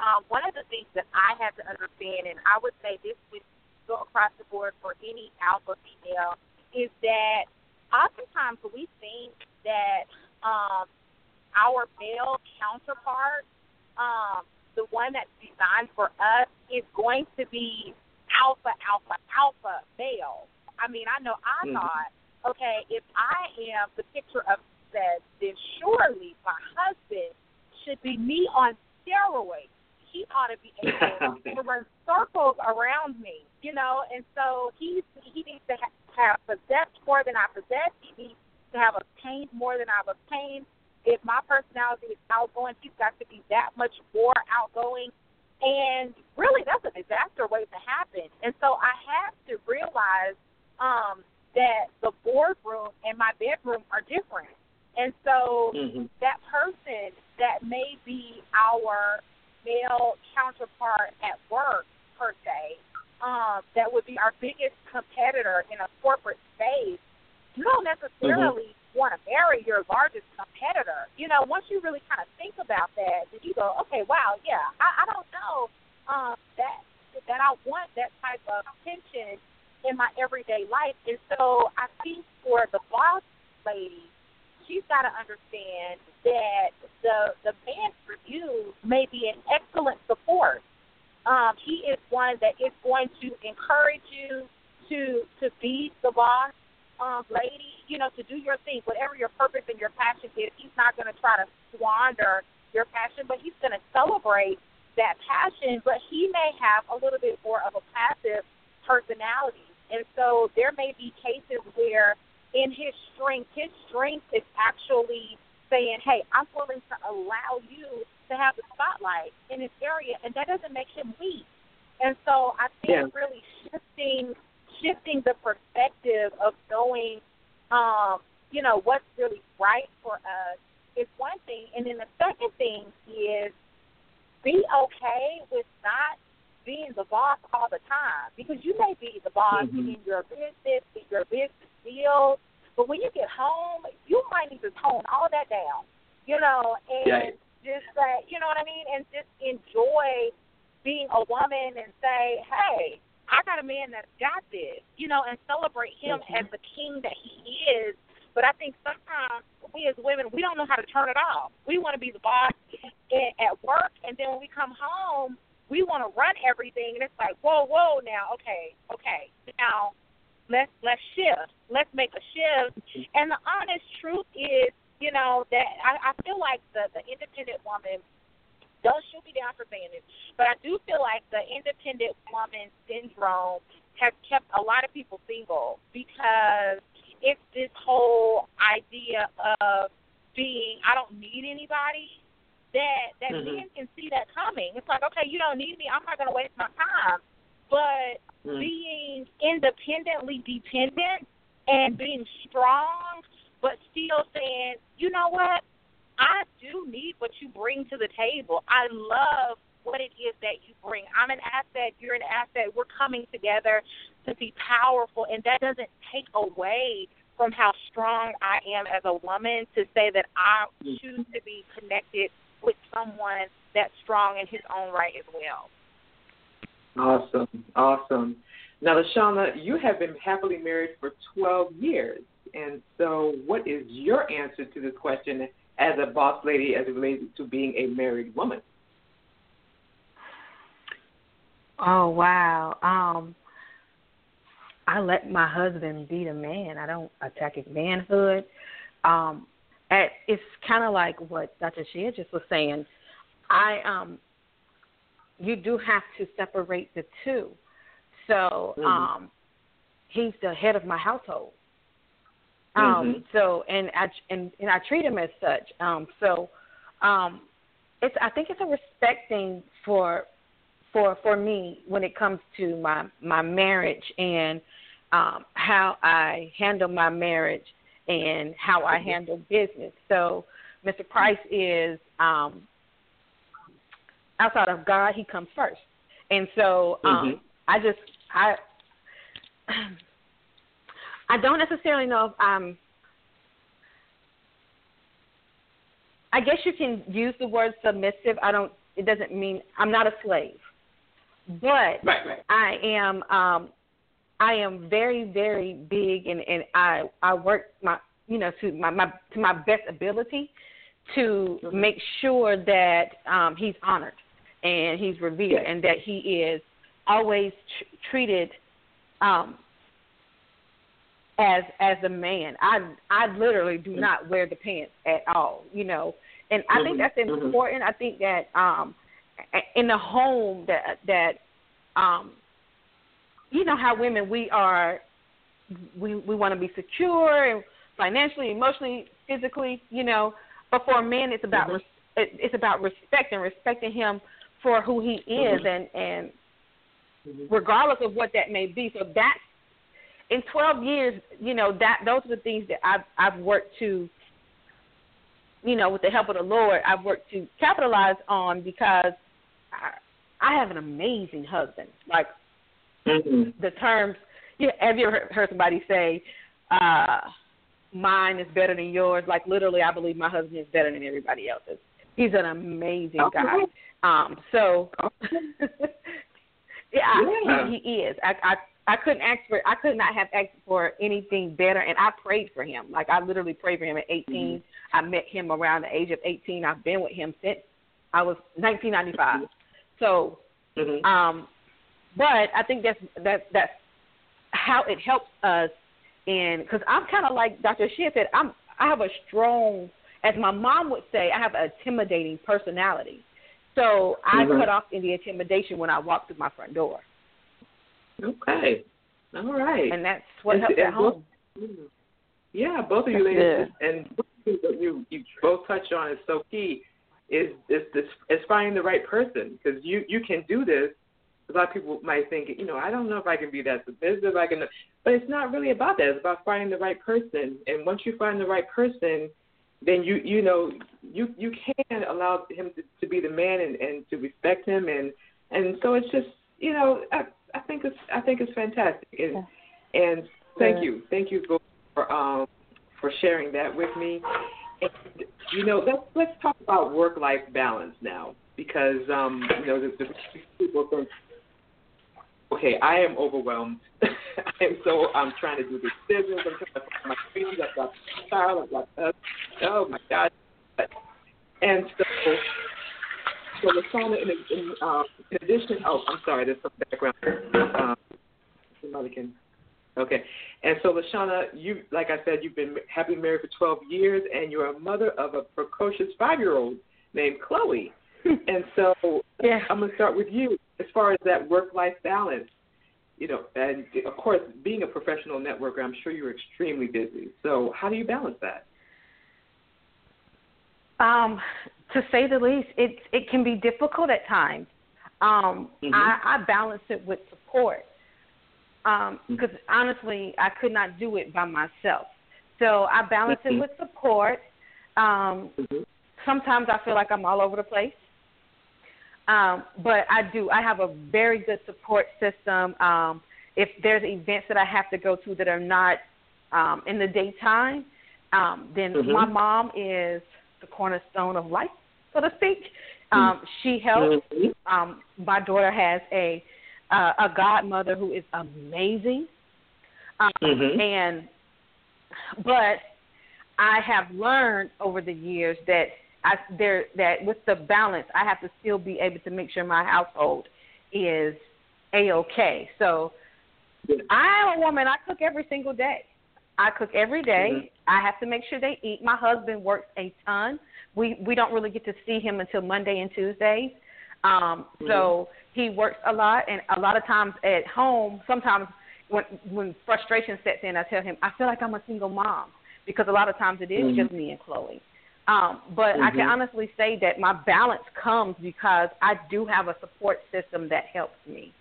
um, one of the things that I had to understand, and I would say this would go across the board for any alpha female, is that oftentimes we think that um, our male counterpart, um, the one that's designed for us, is going to be alpha, alpha, alpha male. I mean, I know I mm-hmm. thought, okay, if I am the picture of success, then surely my husband should be me on steroids. He ought to be able to run circles around me, you know. And so he he needs to ha- have possessed more than I possess. He needs to have obtained more than I've obtained. If my personality is outgoing, he's got to be that much more outgoing. And really, that's a disaster waiting to happen. And so I have to realize um, that the boardroom and my bedroom are different. And so mm-hmm. that person that may be our male counterpart at work, per se, um, that would be our biggest competitor in a corporate space, you don't necessarily mm-hmm. want to marry your largest competitor. You know, once you really kind of think about that, then you go, okay, wow, yeah, I, I don't know um, that that I want that type of tension in my everyday life. And so I think for the boss lady, she's got to understand that the the man for you may be an excellent support. Um, he is one that is going to encourage you. to to be the boss um, lady, you know, to do your thing, whatever your purpose and your passion is. He's not going to try to squander your passion, but he's going to celebrate that passion. But he may have a little bit more of a passive personality, and so there may be cases where, in his strength, his strength is actually saying, "Hey, I'm willing to allow you to have the spotlight in this area," and that doesn't make him weak. And so I think Yeah. really shifting shifting the perspective of knowing, um, you know, what's really right for us is one thing, and then the second thing is be okay with not being the boss all the time because you may be the boss Mhm. in your business, in your business deals, but when you get home, you might need to tone all that down, you know, and Yeah. just say, you know what I mean, and just enjoy being a woman and say, hey, I got a man that's got this, you know, and celebrate him mm-hmm. as the king that he is. But I think sometimes we as women, we don't know how to turn it off. We want to be the boss at work, and then when we come home, we want to run everything, and it's like, whoa, whoa, now, okay, okay, now let's let's shift, let's make a shift. And the honest truth is, you know, that I, I feel like the the independent woman does shoot me down for saying this, but I do feel like the independent woman syndrome has kept a lot of people single because it's this whole idea of being I don't need anybody that that Mhm. men can see that coming. It's like, okay, you don't need me, I'm not gonna waste my time. But Mm. being independently dependent and being strong but still saying, you know what? I do need what you bring to the table. I love what it is that you bring. I'm an asset, you're an asset. We're coming together to be powerful, and that doesn't take away from how strong I am as a woman to say that I choose to be connected with someone that's strong in his own right as well. Awesome, awesome. Now, Lashana, you have been happily married for 12 years. And so, what is your answer to this question as a boss lady as it relates to being a married woman? Oh wow. Um I let my husband be the man. I don't attack his manhood. Um at, it's kind of like what Dr. Shea just was saying. I um you do have to separate the two. So Mhm. um he's the head of my household. Um Mhm. so and I and and I treat him as such. Um so um it's I think it's a respect thing for for for me when it comes to my my marriage and um how I handle my marriage and how I handle business. So Mr. Price is um outside of God, he comes first. And so um Mhm. I just I I don't necessarily know if I'm I guess you can use the word submissive. I don't it doesn't mean I'm not a slave. But Right, right. I am um I am very, very big and, and I I work my you know, to my, my to my best ability to Mhm. make sure that um he's honored and he's revered and that he is always tr- treated um as as a man. I I literally do not wear the pants at all, you know. And I think Mhm, that's mhm. important. I think that um in the home that that um you know how women we are we we want to be secure and financially, emotionally, physically, you know. But for a man, it's about Mhm. res- it's about respect and respecting him for who he is, and and regardless of what that may be. So that's in 12 years, you know, that those are the things that I've I've worked to, you know, with the help of the Lord, I've worked to capitalize on because I, I have an amazing husband. Like Mhm. the terms, yeah, have you ever heard- heard somebody say, uh, "Mine is better than yours"? Like literally, I believe my husband is better than everybody else's. He's an amazing Okay. guy. Um, so yeah, I- Yeah. He, he is. I, I I couldn't ask for I could not have asked for anything better, and I prayed for him. Like I literally prayed for him at 18. I met him around the age of 18. I've been with him since I was 1995. So, Mhm. um, but I think that's that that's how it helps us in because I'm kind of like Dr. Shea said, I'm I have a strong, as my mom would say, I have an intimidating personality. So I Mhm. cut off any intimidation when I walk through my front door, Okay. All right. and that's what And- helps and at home. both- Yeah, both of you That's ladies, and what you you you both touch on is so key. Is is this is finding the right person because you you can do this. A lot of people might think, you know, I don't know if I can be that submissive. I can, but it's not really about that. It's about finding the right person. And once you find the right person, then you you know you you can allow him to, to be the man and, and to respect him. And and so it's just you know I, I think it's I think it's fantastic. And and thank Yeah. you. Thank you for um for sharing that with me. And you know let's let's talk about work life balance now because um you know the, the people okay I am overwhelmed I am so I'm trying to do this business I'm trying to find my dreams I've got child I've got uh, oh my god and so so the Lashana, in, in, um, in addition, oh, I'm sorry, there's some background. Um, somebody can. Okay, and so Lashana, you like I said, you've been happily married for 12 years, and you're a mother of a precocious five-year-old named Chloe. and so Yeah. I'm gonna start with you as far as that work-life balance. You know, and of course, being a professional networker, I'm sure you're extremely busy. So how do you balance that? Um, to say the least, it it can be difficult at times. Um, Mhm. I, I balance it with support because honestly, I could not do it by myself. So I balance Mhm. it with support. Um, sometimes I feel like I'm all over the place. Um, but I do. I have a very good support system. Um, if there's events that I have to go to that are not um, in the daytime, um, then Mhm. my mom is the cornerstone of life, so to speak. Um, she helps. Mhm. Um, my daughter has a uh, a godmother who is amazing, um, Mhm. and but I have learned over the years that I there that with the balance, I have to still be able to make sure my household is a okay. So I'm a woman. I cook every single day. I cook every day. Mhm. I have to make sure they eat. My husband works a ton. We we don't really get to see him until Monday and Tuesdays. Um, so he works a lot, and a lot of times at home, sometimes when when frustration sets in, I tell him I feel like I'm a single mom because a lot of times it is Mhm. just me and Chloe. Um, but I can Mhm. honestly say that my balance comes because I do have a support system that helps me.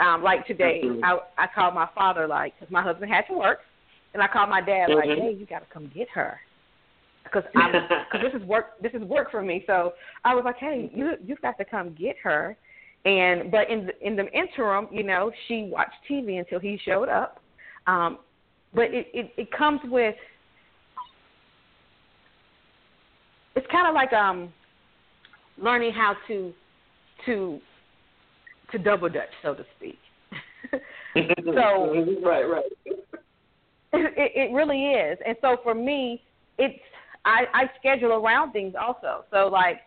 Um, like today, Absolutely. I I called my father like because my husband had to work, and I called my dad like, Mhm. hey, you got to come get her because because this is work this is work for me. So I was like, hey, you you've got to come get her. And but in the, in the interim, you know, she watched TV until he showed up. Um, but it, it it comes with it's kind of like um learning how to to to double dutch, so to speak. So- right, right. it, it really is. And so for me, it's I, I schedule around things also. So like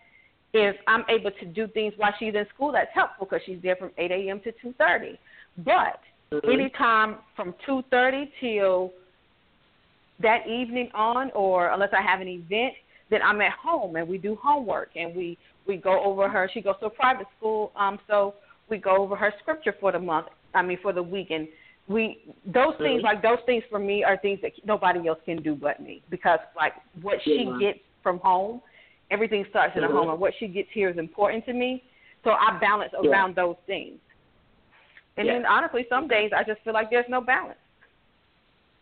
if I'm able to do things while she's in school, that's helpful because she's there from 8 a.m. to 2:30. But Mhm. anytime from 2:30 till that evening on, or unless I have an event, then I'm at home and we do homework and we we go over her. She goes to a private school, um, so we go over her scripture for the month. I mean for the week, and we those things like those things for me are things that nobody else can do but me because like what she Yeah. gets from home, everything starts in the home, and what she gets here is important to me. So I balance Yeah. around those things. And then honestly, some days I just feel like there's no balance,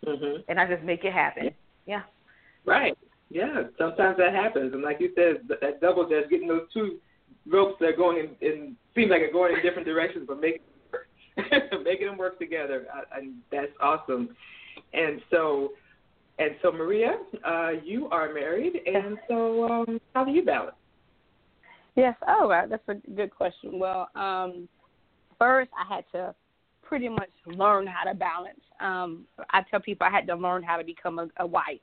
Mhm. and I just make it happen. Yeah. Right. Yeah. Sometimes that happens, and like you said, that double dutch, getting those two ropes that are going in, in seems like they're going in different directions, but making making them work together, I, I, that's awesome. And so, and so, Maria, uh, you are married, and so um, how do you balance? Yes. Oh. That's a good question. Well, um, first I had to pretty much learn how to balance. Um, I tell people I had to learn how to become a, a wife.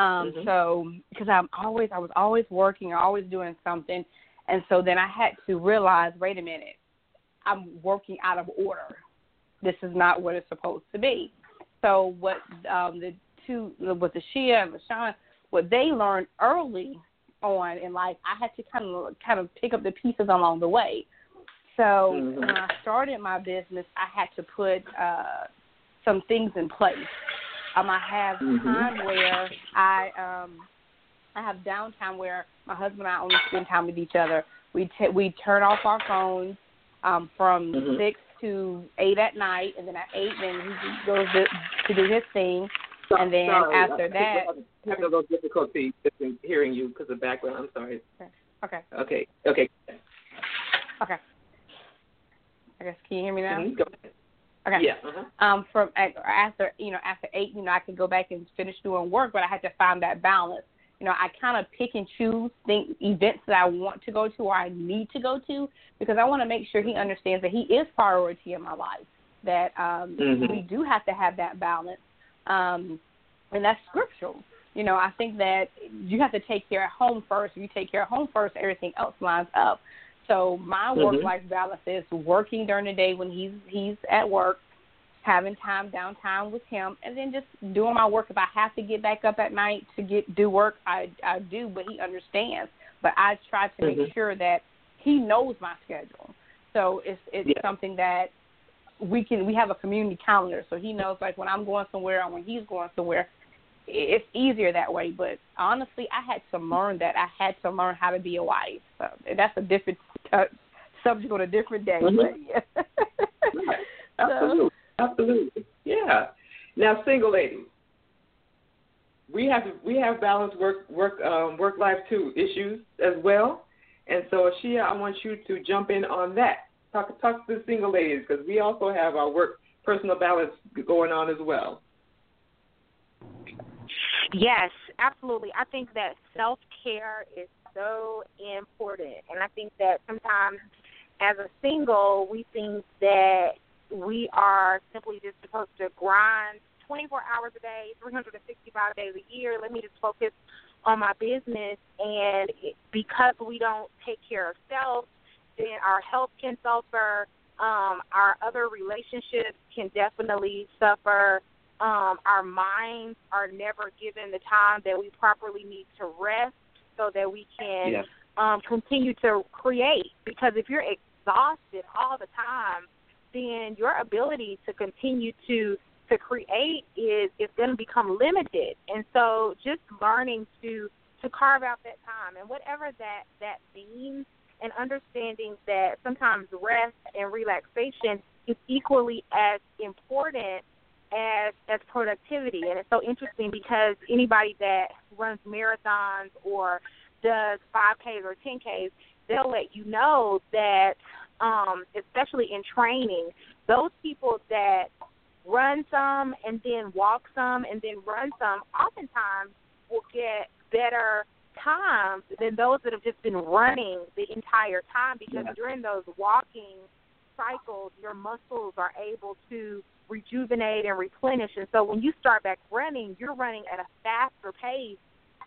Um, Mhm. So, because I'm always, I was always working, always doing something, and so then I had to realize, wait a minute, I'm working out of order. this is not what it's supposed to be. So what um, the two, with the Shia and the Lashana, what they learned early on in life, I had to kind of kind of pick up the pieces along the way. So mm-hmm. when I started my business, I had to put uh, some things in place. Um, I have mm-hmm. time where I um, I have downtime where my husband and I only spend time with each other. We t- we turn off our phones um, from mm-hmm. six to eight at night, and then at eight, then he goes to, to do his thing, and then sorry, after that, I'm having a little difficulty hearing you because of background. I'm sorry. Okay. Okay. Okay. Okay. I guess can you hear me now? Mm-hmm. Go ahead. Okay. Yeah. Uh-huh. Um, from after you know after eight, you know I could go back and finish doing work, but I had to find that balance. You know, I kind of pick and choose think events that I want to go to or I need to go to because I want to make sure he understands that he is priority in my life. That um, mm-hmm. we do have to have that balance, um, and that's scriptural. You know, I think that you have to take care of home first. If you take care of home first, everything else lines up. So my work life mm-hmm. balance is working during the day when he's he's at work, having time downtime with him, and then just doing my work. If I have to get back up at night to get do work, I I do, but he understands. But I try to mm-hmm. make sure that he knows my schedule. So it's it's yeah. something that we can we have a community calendar, so he knows like when I'm going somewhere and when he's going somewhere it's easier that way. But honestly, I had to learn that. I had to learn how to be a wife. So that's a different uh, subject on a different day. Mm-hmm. yeah. Absolutely, absolutely, yeah. Now, single ladies, we have we have balanced work work um, work life too issues as well. And so, Shia, I want you to jump in on that. Talk talk to the single ladies because we also have our work personal balance going on as well. Yes, absolutely. I think that self care is so important. And I think that sometimes as a single, we think that we are simply just supposed to grind 24 hours a day, 365 days a year. Let me just focus on my business. And because we don't take care of self, then our health can suffer. Um, our other relationships can definitely suffer um, our minds are never given the time that we properly need to rest so that we can yeah. um, continue to create. Because if you're exhausted all the time, then your ability to continue to to create is is going to become limited. And so, just learning to to carve out that time and whatever that that means, and understanding that sometimes rest and relaxation is equally as important as as productivity and it's so interesting because anybody that runs marathons or does 5Ks or 10Ks, they'll let you know that um especially in training, those people that run some and then walk some and then run some oftentimes will get better times than those that have just been running the entire time because yeah. during those walking cycles your muscles are able to rejuvenate and replenish. And so when you start back running, you're running at a faster pace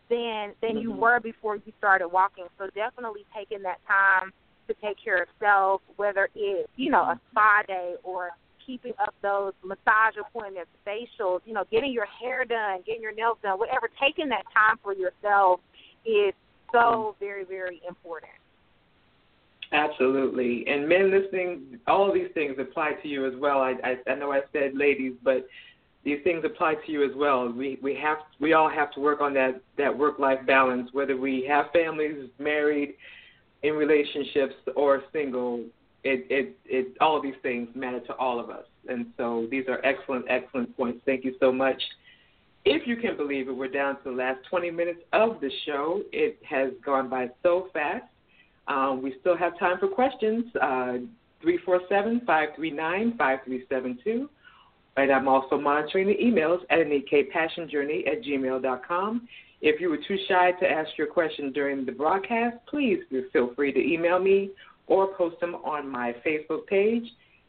than than you mm-hmm. were before you started walking. So definitely taking that time to take care of self, whether it's you know a spa day or keeping up those massage appointments, facials, you know, getting your hair done, getting your nails done, whatever. Taking that time for yourself is so very very important. Absolutely. And men listening, all of these things apply to you as well. I, I, I know I said ladies, but these things apply to you as well. We we have we all have to work on that that work life balance, whether we have families, married, in relationships, or single. It it it all of these things matter to all of us, and so these are excellent excellent points. Thank you so much. If you can believe it, we're down to the last 20 minutes of the show. It has gone by so fast. Um, we still have time for questions. Uh, 347 539 5372. And I'm also monitoring the emails at anikapassionjourney at gmail.com. If you were too shy to ask your question during the broadcast, please feel free to email me or post them on my Facebook page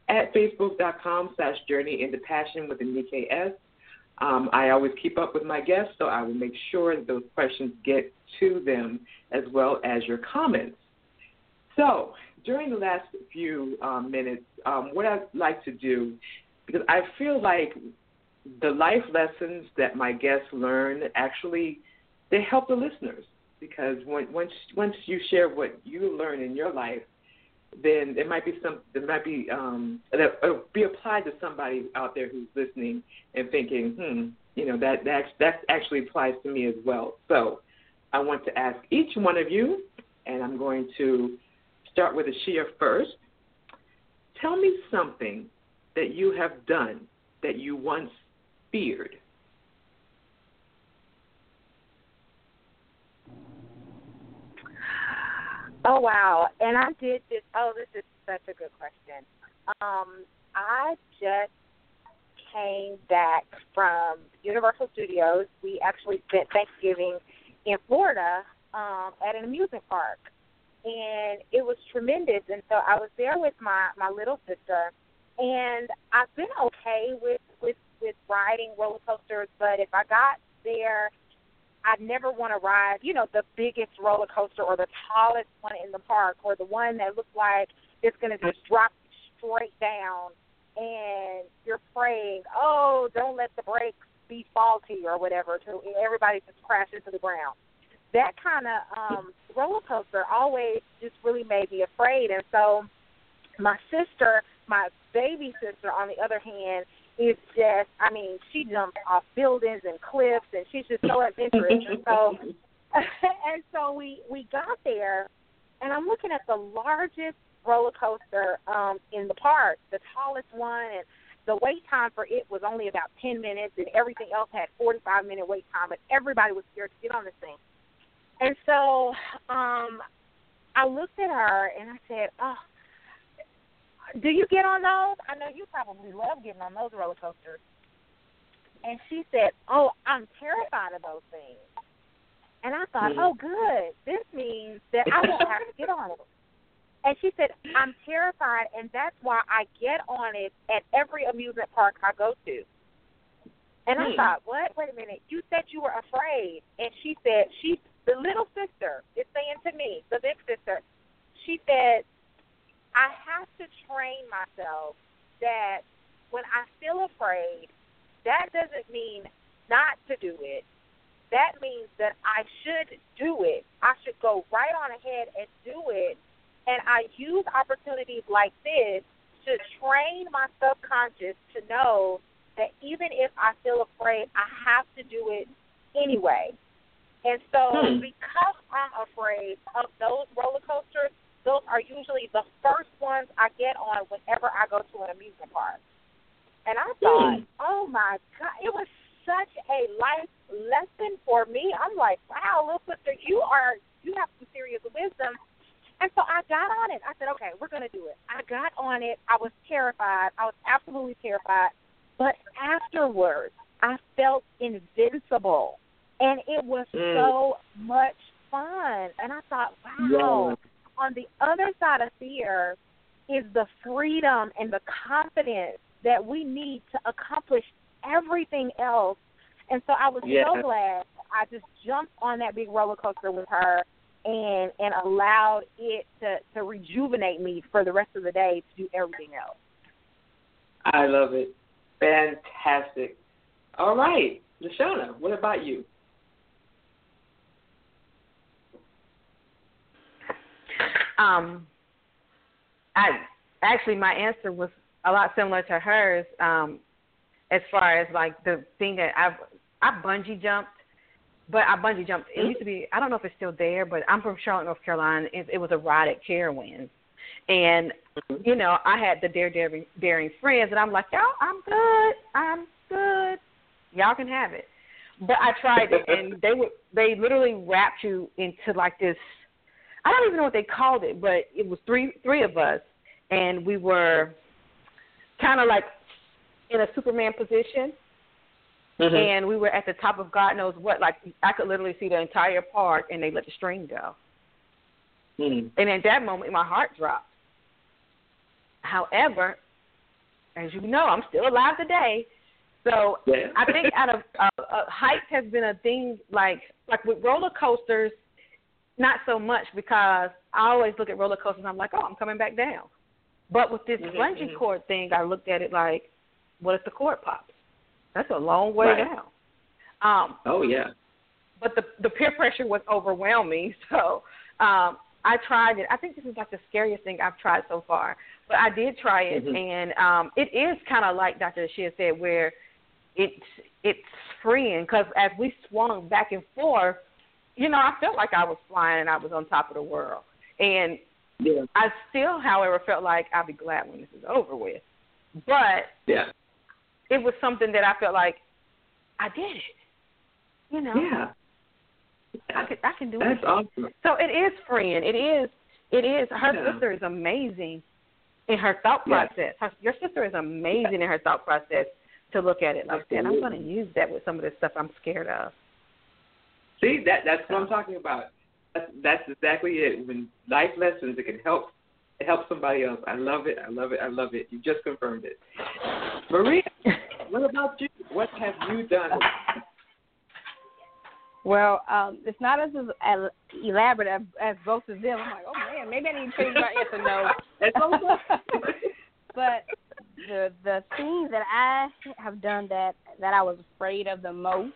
at facebook.com slash journey into passion with Anika. Um, I always keep up with my guests, so I will make sure that those questions get to them as well as your comments. So, during the last few um, minutes, um, what I'd like to do because I feel like the life lessons that my guests learn actually they help the listeners because when, once once you share what you learn in your life, then it might be some there might be um that uh, be applied to somebody out there who's listening and thinking, hmm, you know that that that actually applies to me as well. So I want to ask each one of you, and I'm going to start with Asheia first. Tell me something that you have done that you once feared. Oh wow! And I did this. Oh, this is such a good question. Um, I just came back from Universal Studios. We actually spent Thanksgiving in Florida um, at an amusement park, and it was tremendous. And so I was there with my my little sister, and I've been okay with with with riding roller coasters, but if I got there I never want to ride, you know, the biggest roller coaster or the tallest one in the park or the one that looks like it's going to just drop straight down and you're praying, oh, don't let the brakes be faulty or whatever, to everybody just crash into the ground. That kind of um, roller coaster always just really made me afraid. And so my sister, my baby sister, on the other hand, is just I mean, she jumps off buildings and cliffs and she's just so adventurous and so and so we we got there and I'm looking at the largest roller coaster um in the park, the tallest one and the wait time for it was only about 10 minutes and everything else had 45 minute wait time but everybody was scared to get on this thing. And so um I looked at her and I said, "Oh, do you get on those? I know you probably love getting on those roller coasters. And she said, Oh, I'm terrified of those things. And I thought. Oh, good. This means that I won't have to get on it. And she said, I'm terrified, and that's why I get on it at every amusement park I go to. And I hmm. thought, what? Wait a minute. You said you were afraid. And she said, she, the little sister is saying to me, the big sister, she said, I have to train myself that when I feel afraid, that doesn't mean not to do it. That means that I should do it. I should go right on ahead and do it. And I use opportunities like this to train my subconscious to know that even if I feel afraid, I have to do it anyway. And so, hmm. because I'm afraid of those roller coasters, those are usually the first ones I get on whenever I go to an amusement park. And I thought, mm. oh my God, it was such a life lesson for me. I'm like, wow, little sister, you are, you have some serious wisdom. And so I got on it. I said, okay, we're going to do it. I got on it. I was terrified. I was absolutely terrified. But afterwards, I felt invincible. And it was mm. so much fun. And I thought, wow, yeah on the other side of fear is the freedom and the confidence that we need to accomplish everything else. And so I was yeah. so glad I just jumped on that big roller coaster with her and and allowed it to to rejuvenate me for the rest of the day to do everything else. I love it. Fantastic. All right, Lashana, what about you? Um, I actually my answer was a lot similar to hers. Um, as far as like the thing that I've I bungee jumped, but I bungee jumped. It used to be I don't know if it's still there, but I'm from Charlotte, North Carolina. It, it was a ride at Carowinds, and mm-hmm. you know I had the dare daring, daring friends, and I'm like, y'all, I'm good, I'm good, y'all can have it. But I tried it, and they would they literally wrapped you into like this I don't even know what they called it, but it was three three of us, and we were kind of like in a Superman position, mm-hmm. and we were at the top of God knows what. Like I could literally see the entire park, and they let the string go. Mm-hmm. And at that moment, my heart dropped. However, as you know, I'm still alive today. So yeah. I think out of uh, uh, height has been a thing like like with roller coasters not so much because I always look at roller coasters and I'm like, oh, I'm coming back down. But with this mm-hmm. bungee mm-hmm. cord thing, I looked at it like what if the cord pops? That's a long way Right. down. Um, Oh yeah. but the the peer pressure was overwhelming. So um, I tried it. I think this is like the scariest thing I've tried so far. But I did try it, Mhm. and um, it is kind of like Dr. Asheia said, where it's it's freeing because as we swung back and forth, you know, I felt like I was flying and I was on top of the world. And Yeah. I still, however, felt like I'll be glad when this is over with. But Yeah. it was something that I felt like I did it. You know, Yeah. I can I can do That's it. awesome. So it is freeing. It is. It is. Her Yeah. sister is amazing in her thought process. Her, your sister is amazing in her thought process to look at it like that. I'm going to use that with some of the stuff I'm scared of. See, that that's what I'm talking about. That's, that's exactly it. When life lessons, it can help it help somebody else. I love it. I love it. I love it. You just confirmed it. Maria, what about you? What have you done? Well, um, it's not as as elaborate as, as both of them. I'm like, oh man, maybe I need to change my answer. No, but the the thing that I have done that that I was afraid of the most,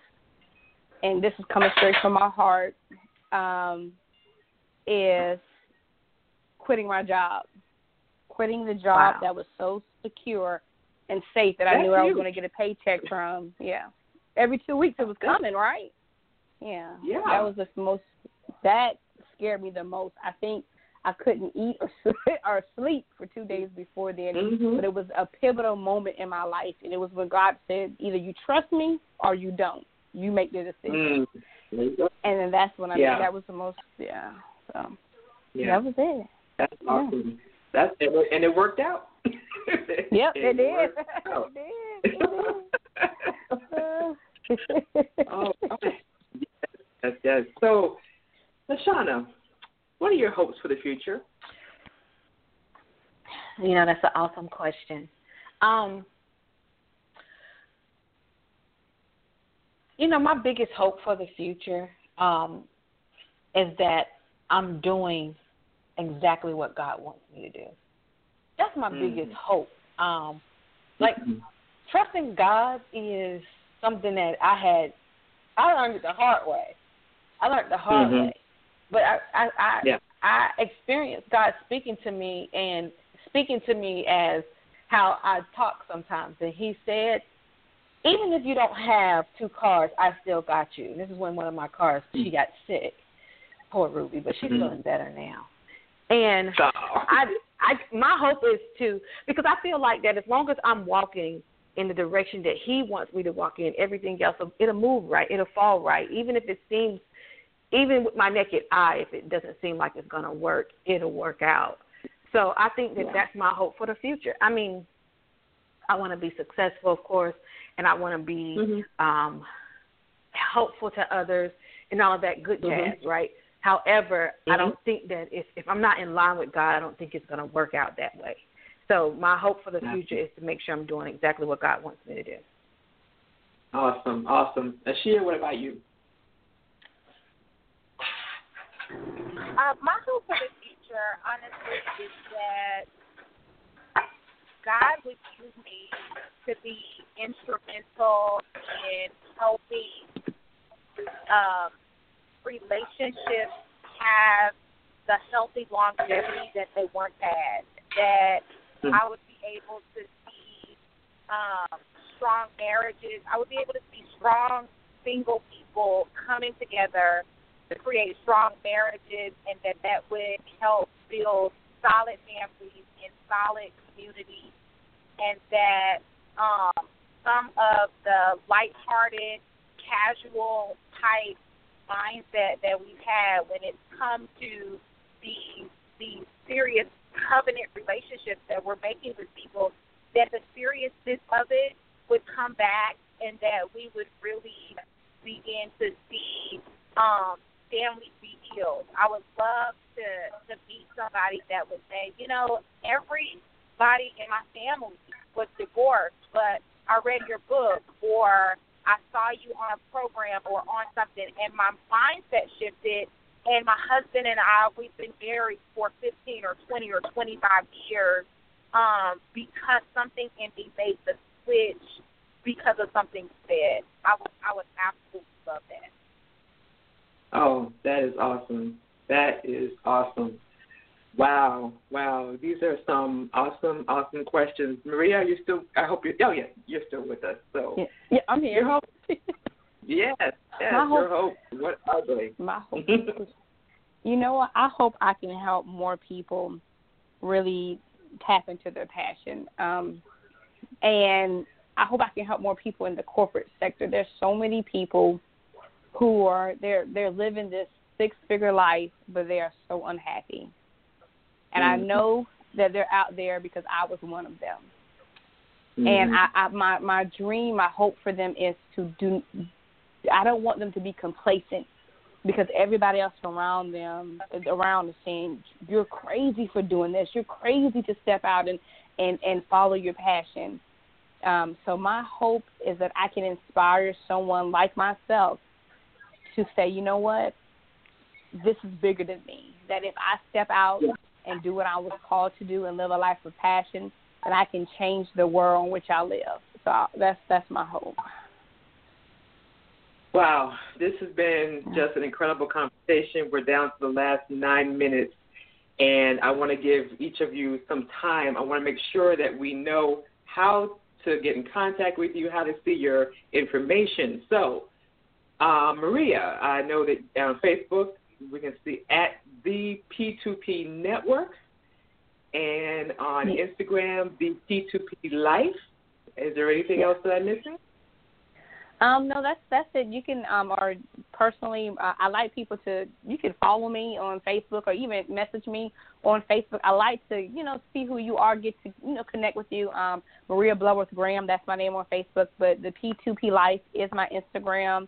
and this is coming straight from my heart, um, is quitting my job, quitting the job Wow. that was so secure and safe that I That's knew I was going to get a paycheck from. Yeah, every two weeks it was coming, right? Yeah, Yeah. that was the most that scared me the most. I think I couldn't eat or sleep, or sleep for two days before then. Mhm. But it was a pivotal moment in my life, and it was when God said, "Either you trust me or you don't. You make the decision." Mm. There you go. And then that's when I Yeah. that was the most yeah. So Yeah. that was it. That's awesome. That's and it- and it worked out. Yep, it, did. worked out. it did. It did. oh, okay. Yes, yes. So, Lashana, what are your hopes for the future? You know, that's an awesome question. Um, you know, my biggest hope for the future um, is that I'm doing exactly what God wants me to do. That's my Mhm. biggest hope. Um, like trusting God is something that I had. I learned it the hard way. I learned the hard Mhm. way, but I I I, Yeah. I experienced God speaking to me and speaking to me as how I talk sometimes, and He said, "Even if you don't have two cars, I still got you." And this is when one of my cars she got sick. Poor Ruby, but she's Mhm. feeling better now. And So, I, I, my hope is to because I feel like that as long as I'm walking in the direction that He wants me to walk in, everything else it'll move right, it'll fall right, even if it seems, even with my naked eye, if it doesn't seem like it's gonna work, it'll work out. So I think that Yeah. that's my hope for the future. I mean, I want to be successful, of course, and I want to be Mhm. um, helpful to others and all of that good Mhm. jazz, right? However, I Mhm. don't think that if if I'm not in line with God, I don't think it's going to work out that way. So my hope for the Gotcha. future is to make sure I'm doing exactly what God wants me to do. awesome, awesome. Asheia, what about you? Uh, my hope for the future, honestly, is that God would use me to be instrumental in helping um, relationships have the healthy longevity that they once had. That Hmm. I would be able to see um, strong marriages. I would be able to see strong single people coming together to create strong marriages, and that that would help build solid families and solid communities, and that um, some of the lighthearted, casual type mindset that we've had when it comes to these these serious covenant relationships that we're making with people, that the seriousness of it would come back, and that we would really begin to see um, families be healed. I would love to to meet somebody that would say, you know, everybody in my family was divorced, but I read your book or I saw you on a program or on something, and my mindset shifted. And my husband and I, we've been married for 15 or 20 or 25 years um, because something in me made the switch because of something said. I would I would absolutely love that. Oh, that is awesome. That is awesome. Wow, wow. These are some awesome, awesome questions. Maria, you're still? I hope you. Oh, yeah, you're still with us. So yeah, yeah I'm here. Your hope. yes, yes. My your hope, hope. What they? My hope. you know what? I hope I can help more people really tap into their passion. Um, and I hope I can help more people in the corporate sector. There's so many people who are they're they're living this six figure life, but they are so unhappy. And mm-hmm. I know that they're out there because I was one of them. Mm-hmm. And I, I my my dream, my hope for them is to do. I don't want them to be complacent because everybody else around them around is saying you're crazy for doing this. You're crazy to step out and and and follow your passion. Um, so my hope is that I can inspire someone like myself to say, you know what, this is bigger than me. That if I step out and do what I was called to do and live a life of passion, that I can change the world in which I live. So that's that's my hope. Wow, this has been just an incredible conversation. We're down to the last nine minutes, and I want to give each of you some time. I want to make sure that we know how to get in contact with you, how to see your information. So, uh, Maria, I know that on Facebook we can see at the P2P Network, and on Instagram, the P2P Life. Is there anything else that I'm missing? Um, no, that's that's it. You can um or personally, uh, I like people to you can follow me on Facebook or even message me on Facebook. I like to you know see who you are, get to you know connect with you. Um, Maria Bloodworth Graham, that's my name on Facebook, but the P2P Life is my Instagram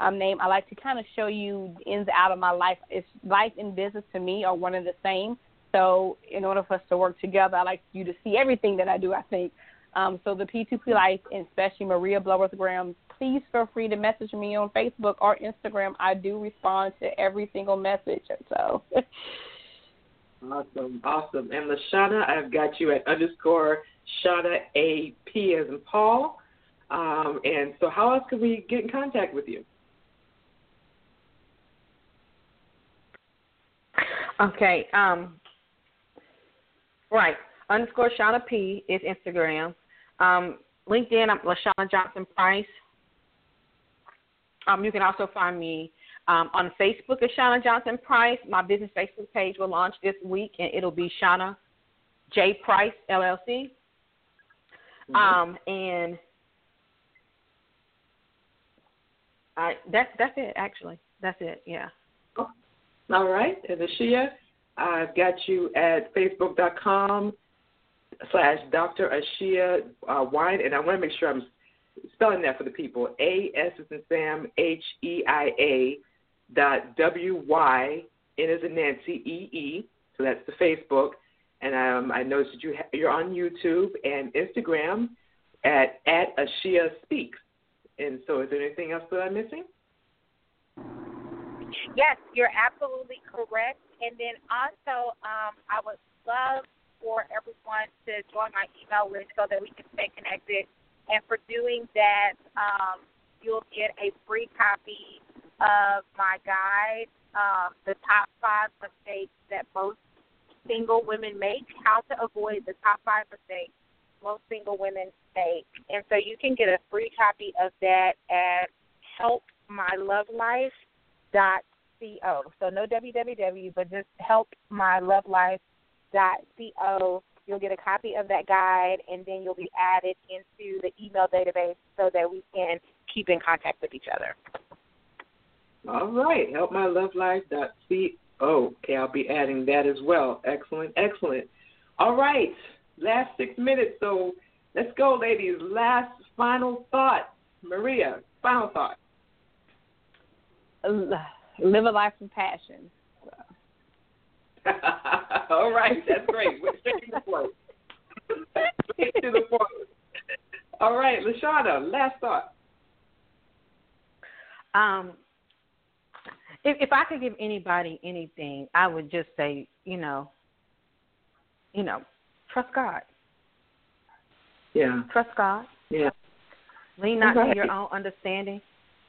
um, name. I like to kind of show you ins and out of my life. It's life and business to me are one and the same. So in order for us to work together, I like you to see everything that I do. I think. Um, so the P2P Life, and especially Maria Bloodworth Graham, please feel free to message me on Facebook or Instagram. I do respond to every single message. So. awesome, awesome. And Lashana, I've got you at underscore Shana A P as in Paul. Um, and so, how else can we get in contact with you? Okay. Um, right. Underscore Shana P is Instagram. Um, LinkedIn, I'm Lashana Johnson Price. Um, you can also find me um, on Facebook as Shana Johnson Price. My business Facebook page will launch this week, and it'll be Shana J Price LLC. Mm-hmm. Um, and I, that's that's it. Actually, that's it. Yeah. All right, and Asheia, I've got you at facebook.com slash Dr. Asheia uh, Wynne, and I want to make sure I'm spelling that for the people. A S is in Sam H E I A dot W Y N is in Nancy E E. So that's the Facebook, and um, I noticed that you ha- you're on YouTube and Instagram at at Ashia Speaks. And so, is there anything else that I'm missing? Yes, you're absolutely correct. And then also, um, I would love for everyone to join my email list so that we can stay connected. And for doing that, um, you'll get a free copy of my guide, um, the top five mistakes that most single women make, how to avoid the top five mistakes most single women make. And so you can get a free copy of that at helpmylovelife.com dot co. So no www, but just help my love life dot co. You'll get a copy of that guide, and then you'll be added into the email database so that we can keep in contact with each other. All right, help my love life dot co. Okay, I'll be adding that as well. Excellent, excellent. All right, last six minutes. So let's go, ladies. Last final thought, Maria. Final thought live a life of passion. So. All right, that's great. Straight to the point. Straight to the point. All right, Lashana, last thought. Um, if, if I could give anybody anything, I would just say, you know, you know, trust God. Yeah. Trust God. Yeah. Lean not Right. to your own understanding.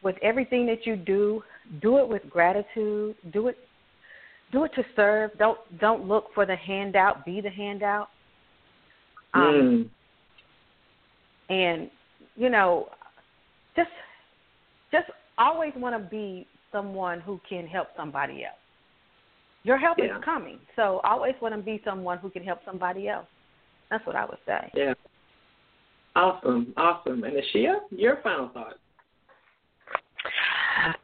With everything that you do, do it with gratitude. Do it do it to serve. Don't don't look for the handout. Be the handout. Um, Mm. and you know just just always want to be someone who can help somebody else your help Yeah. is coming so always want to be someone who can help somebody else that's what i would say Yeah. Awesome. Awesome. And Asheia, your final thought.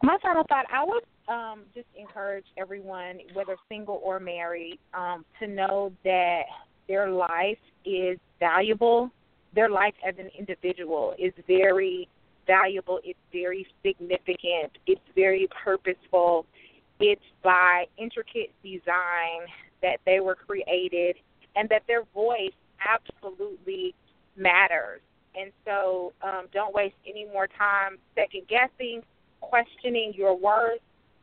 My final thought, I would um, just encourage everyone, whether single or married, um, to know that their life is valuable. Their life as an individual is very valuable. It's very significant. It's very purposeful. It's by intricate design that they were created, and that their voice absolutely matters. And so, um, don't waste any more time second guessing questioning your worth,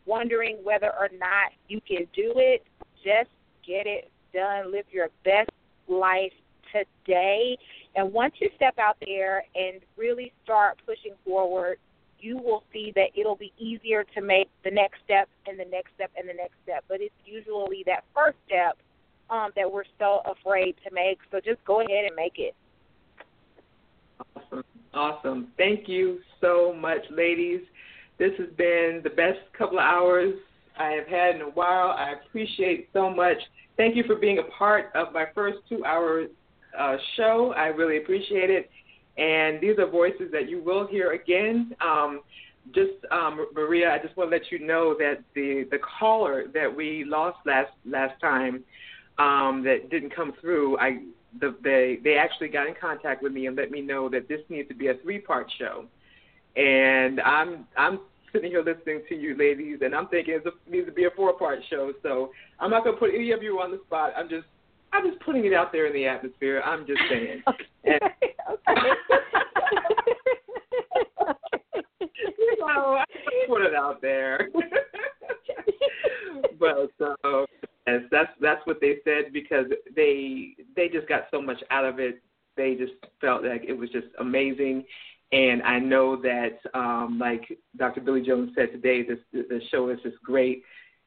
wondering whether or not you can do it. Just get it done. Live your best life today. And once you step out there and really start pushing forward, you will see that it'll be easier to make the next step and the next step and the next step. But it's usually that first step um, that we're so afraid to make. So just go ahead and make it. Awesome. Awesome. Thank you so much, ladies. This has been the best couple of hours I have had in a while. I appreciate so much. Thank you for being a part of my first two hour uh, show. I really appreciate it. And these are voices that you will hear again. Um, just um, Maria, I just want to let you know that the the caller that we lost last last time um, that didn't come through, I the, they they actually got in contact with me and let me know that this needs to be a three part show. And I'm I'm sitting here listening to you ladies and I'm thinking it needs to be a four part show. So I'm not gonna put any of you on the spot. I'm just I'm just putting it out there in the atmosphere. I'm just saying. And- you know, I put it out there. but so yes, that's that's what they said because they they just got so much out of it. They just felt like it was just amazing. And I know that, um, like Dr. Billy Jones said today, this the show is just great,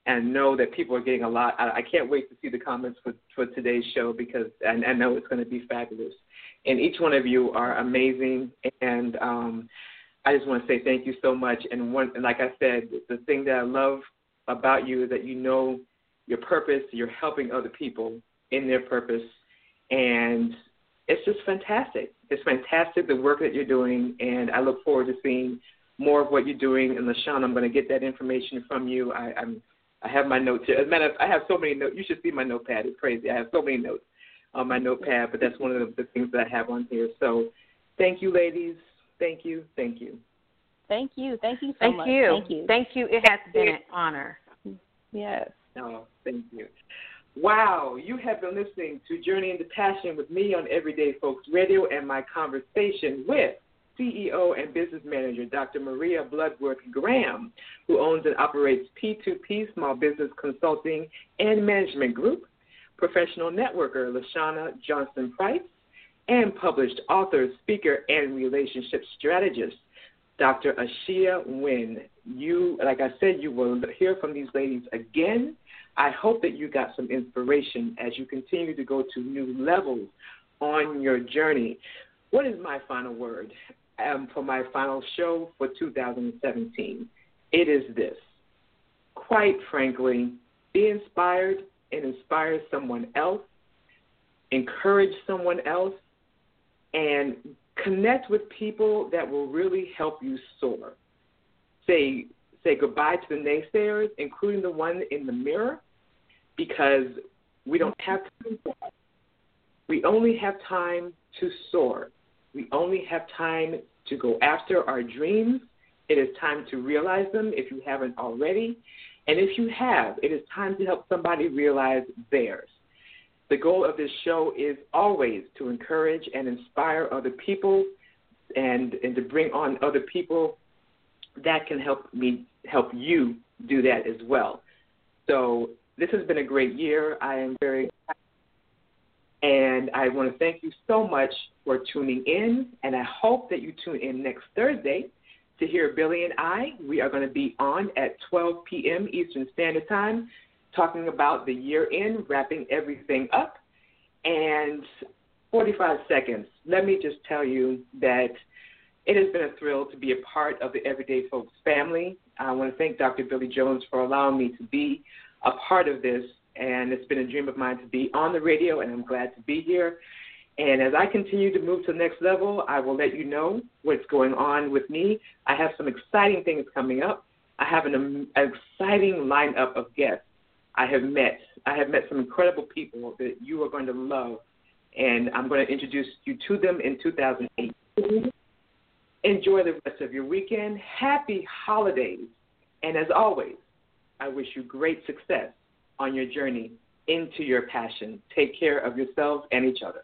and know that people are getting a lot. I, I can't wait to see the comments for for today's show because I, I know it's going to be fabulous. And each one of you are amazing, and um, I just want to say thank you so much. And one, and like I said, the thing that I love about you is that you know your purpose. You're helping other people in their purpose, and it's just fantastic. It's fantastic the work that you're doing, and I look forward to seeing more of what you're doing. And Lashana, I'm going to get that information from you. I, I'm I have my notes here. As a matter of I have so many notes. You should see my notepad. It's crazy. I have so many notes on my notepad, but that's one of the, the things that I have on here. So, thank you, ladies. Thank you. Thank you. Thank you. Thank you so thank much. you Thank you. thank you it has been an honor yes. Oh, thank you. Wow, you have been listening to Journey into Passion with me on Everyday Folks Radio and my conversation with CEO and business manager Dr. Maria Bloodworth Graham, who owns and operates P2P Small Business Consulting and Management Group, professional networker Lashana Johnson Price, and published author, speaker, and relationship strategist Dr. Asheia Wynne. You, like I said, you will hear from these ladies again. I hope that you got some inspiration as you continue to go to new levels on your journey. What is my final word um, for my final show for 2017? It is this. Quite frankly, be inspired and inspire someone else, encourage someone else, and connect with people that will really help you soar. Say say goodbye to the naysayers, including the one in the mirror, because we don't have time. We only have time to soar. We only have time to go after our dreams. It is time to realize them if you haven't already. And if you have, it is time to help somebody realize theirs. The goal of this show is always to encourage and inspire other people and, and to bring on other people that can help me help you do that as well. So this has been a great year. I am very And I want to thank you so much for tuning in, and I hope that you tune in next Thursday to hear Billy and I. We are going to be on at 12 p.m. Eastern Standard Time talking about the year end, wrapping everything up. And 45 seconds. Let me just tell you that it has been a thrill to be a part of the Everyday Folks family. I want to thank Dr. Billy Jones for allowing me to be a part of this, and it's been a dream of mine to be on the radio, and I'm glad to be here. And as I continue to move to the next level, I will let you know what's going on with me. I have some exciting things coming up. I have an um, exciting lineup of guests I have met. I have met some incredible people that you are going to love, and I'm going to introduce you to them in 2018. Enjoy the rest of your weekend. Happy holidays. And as always, I wish you great success on your journey into your passion. Take care of yourselves and each other.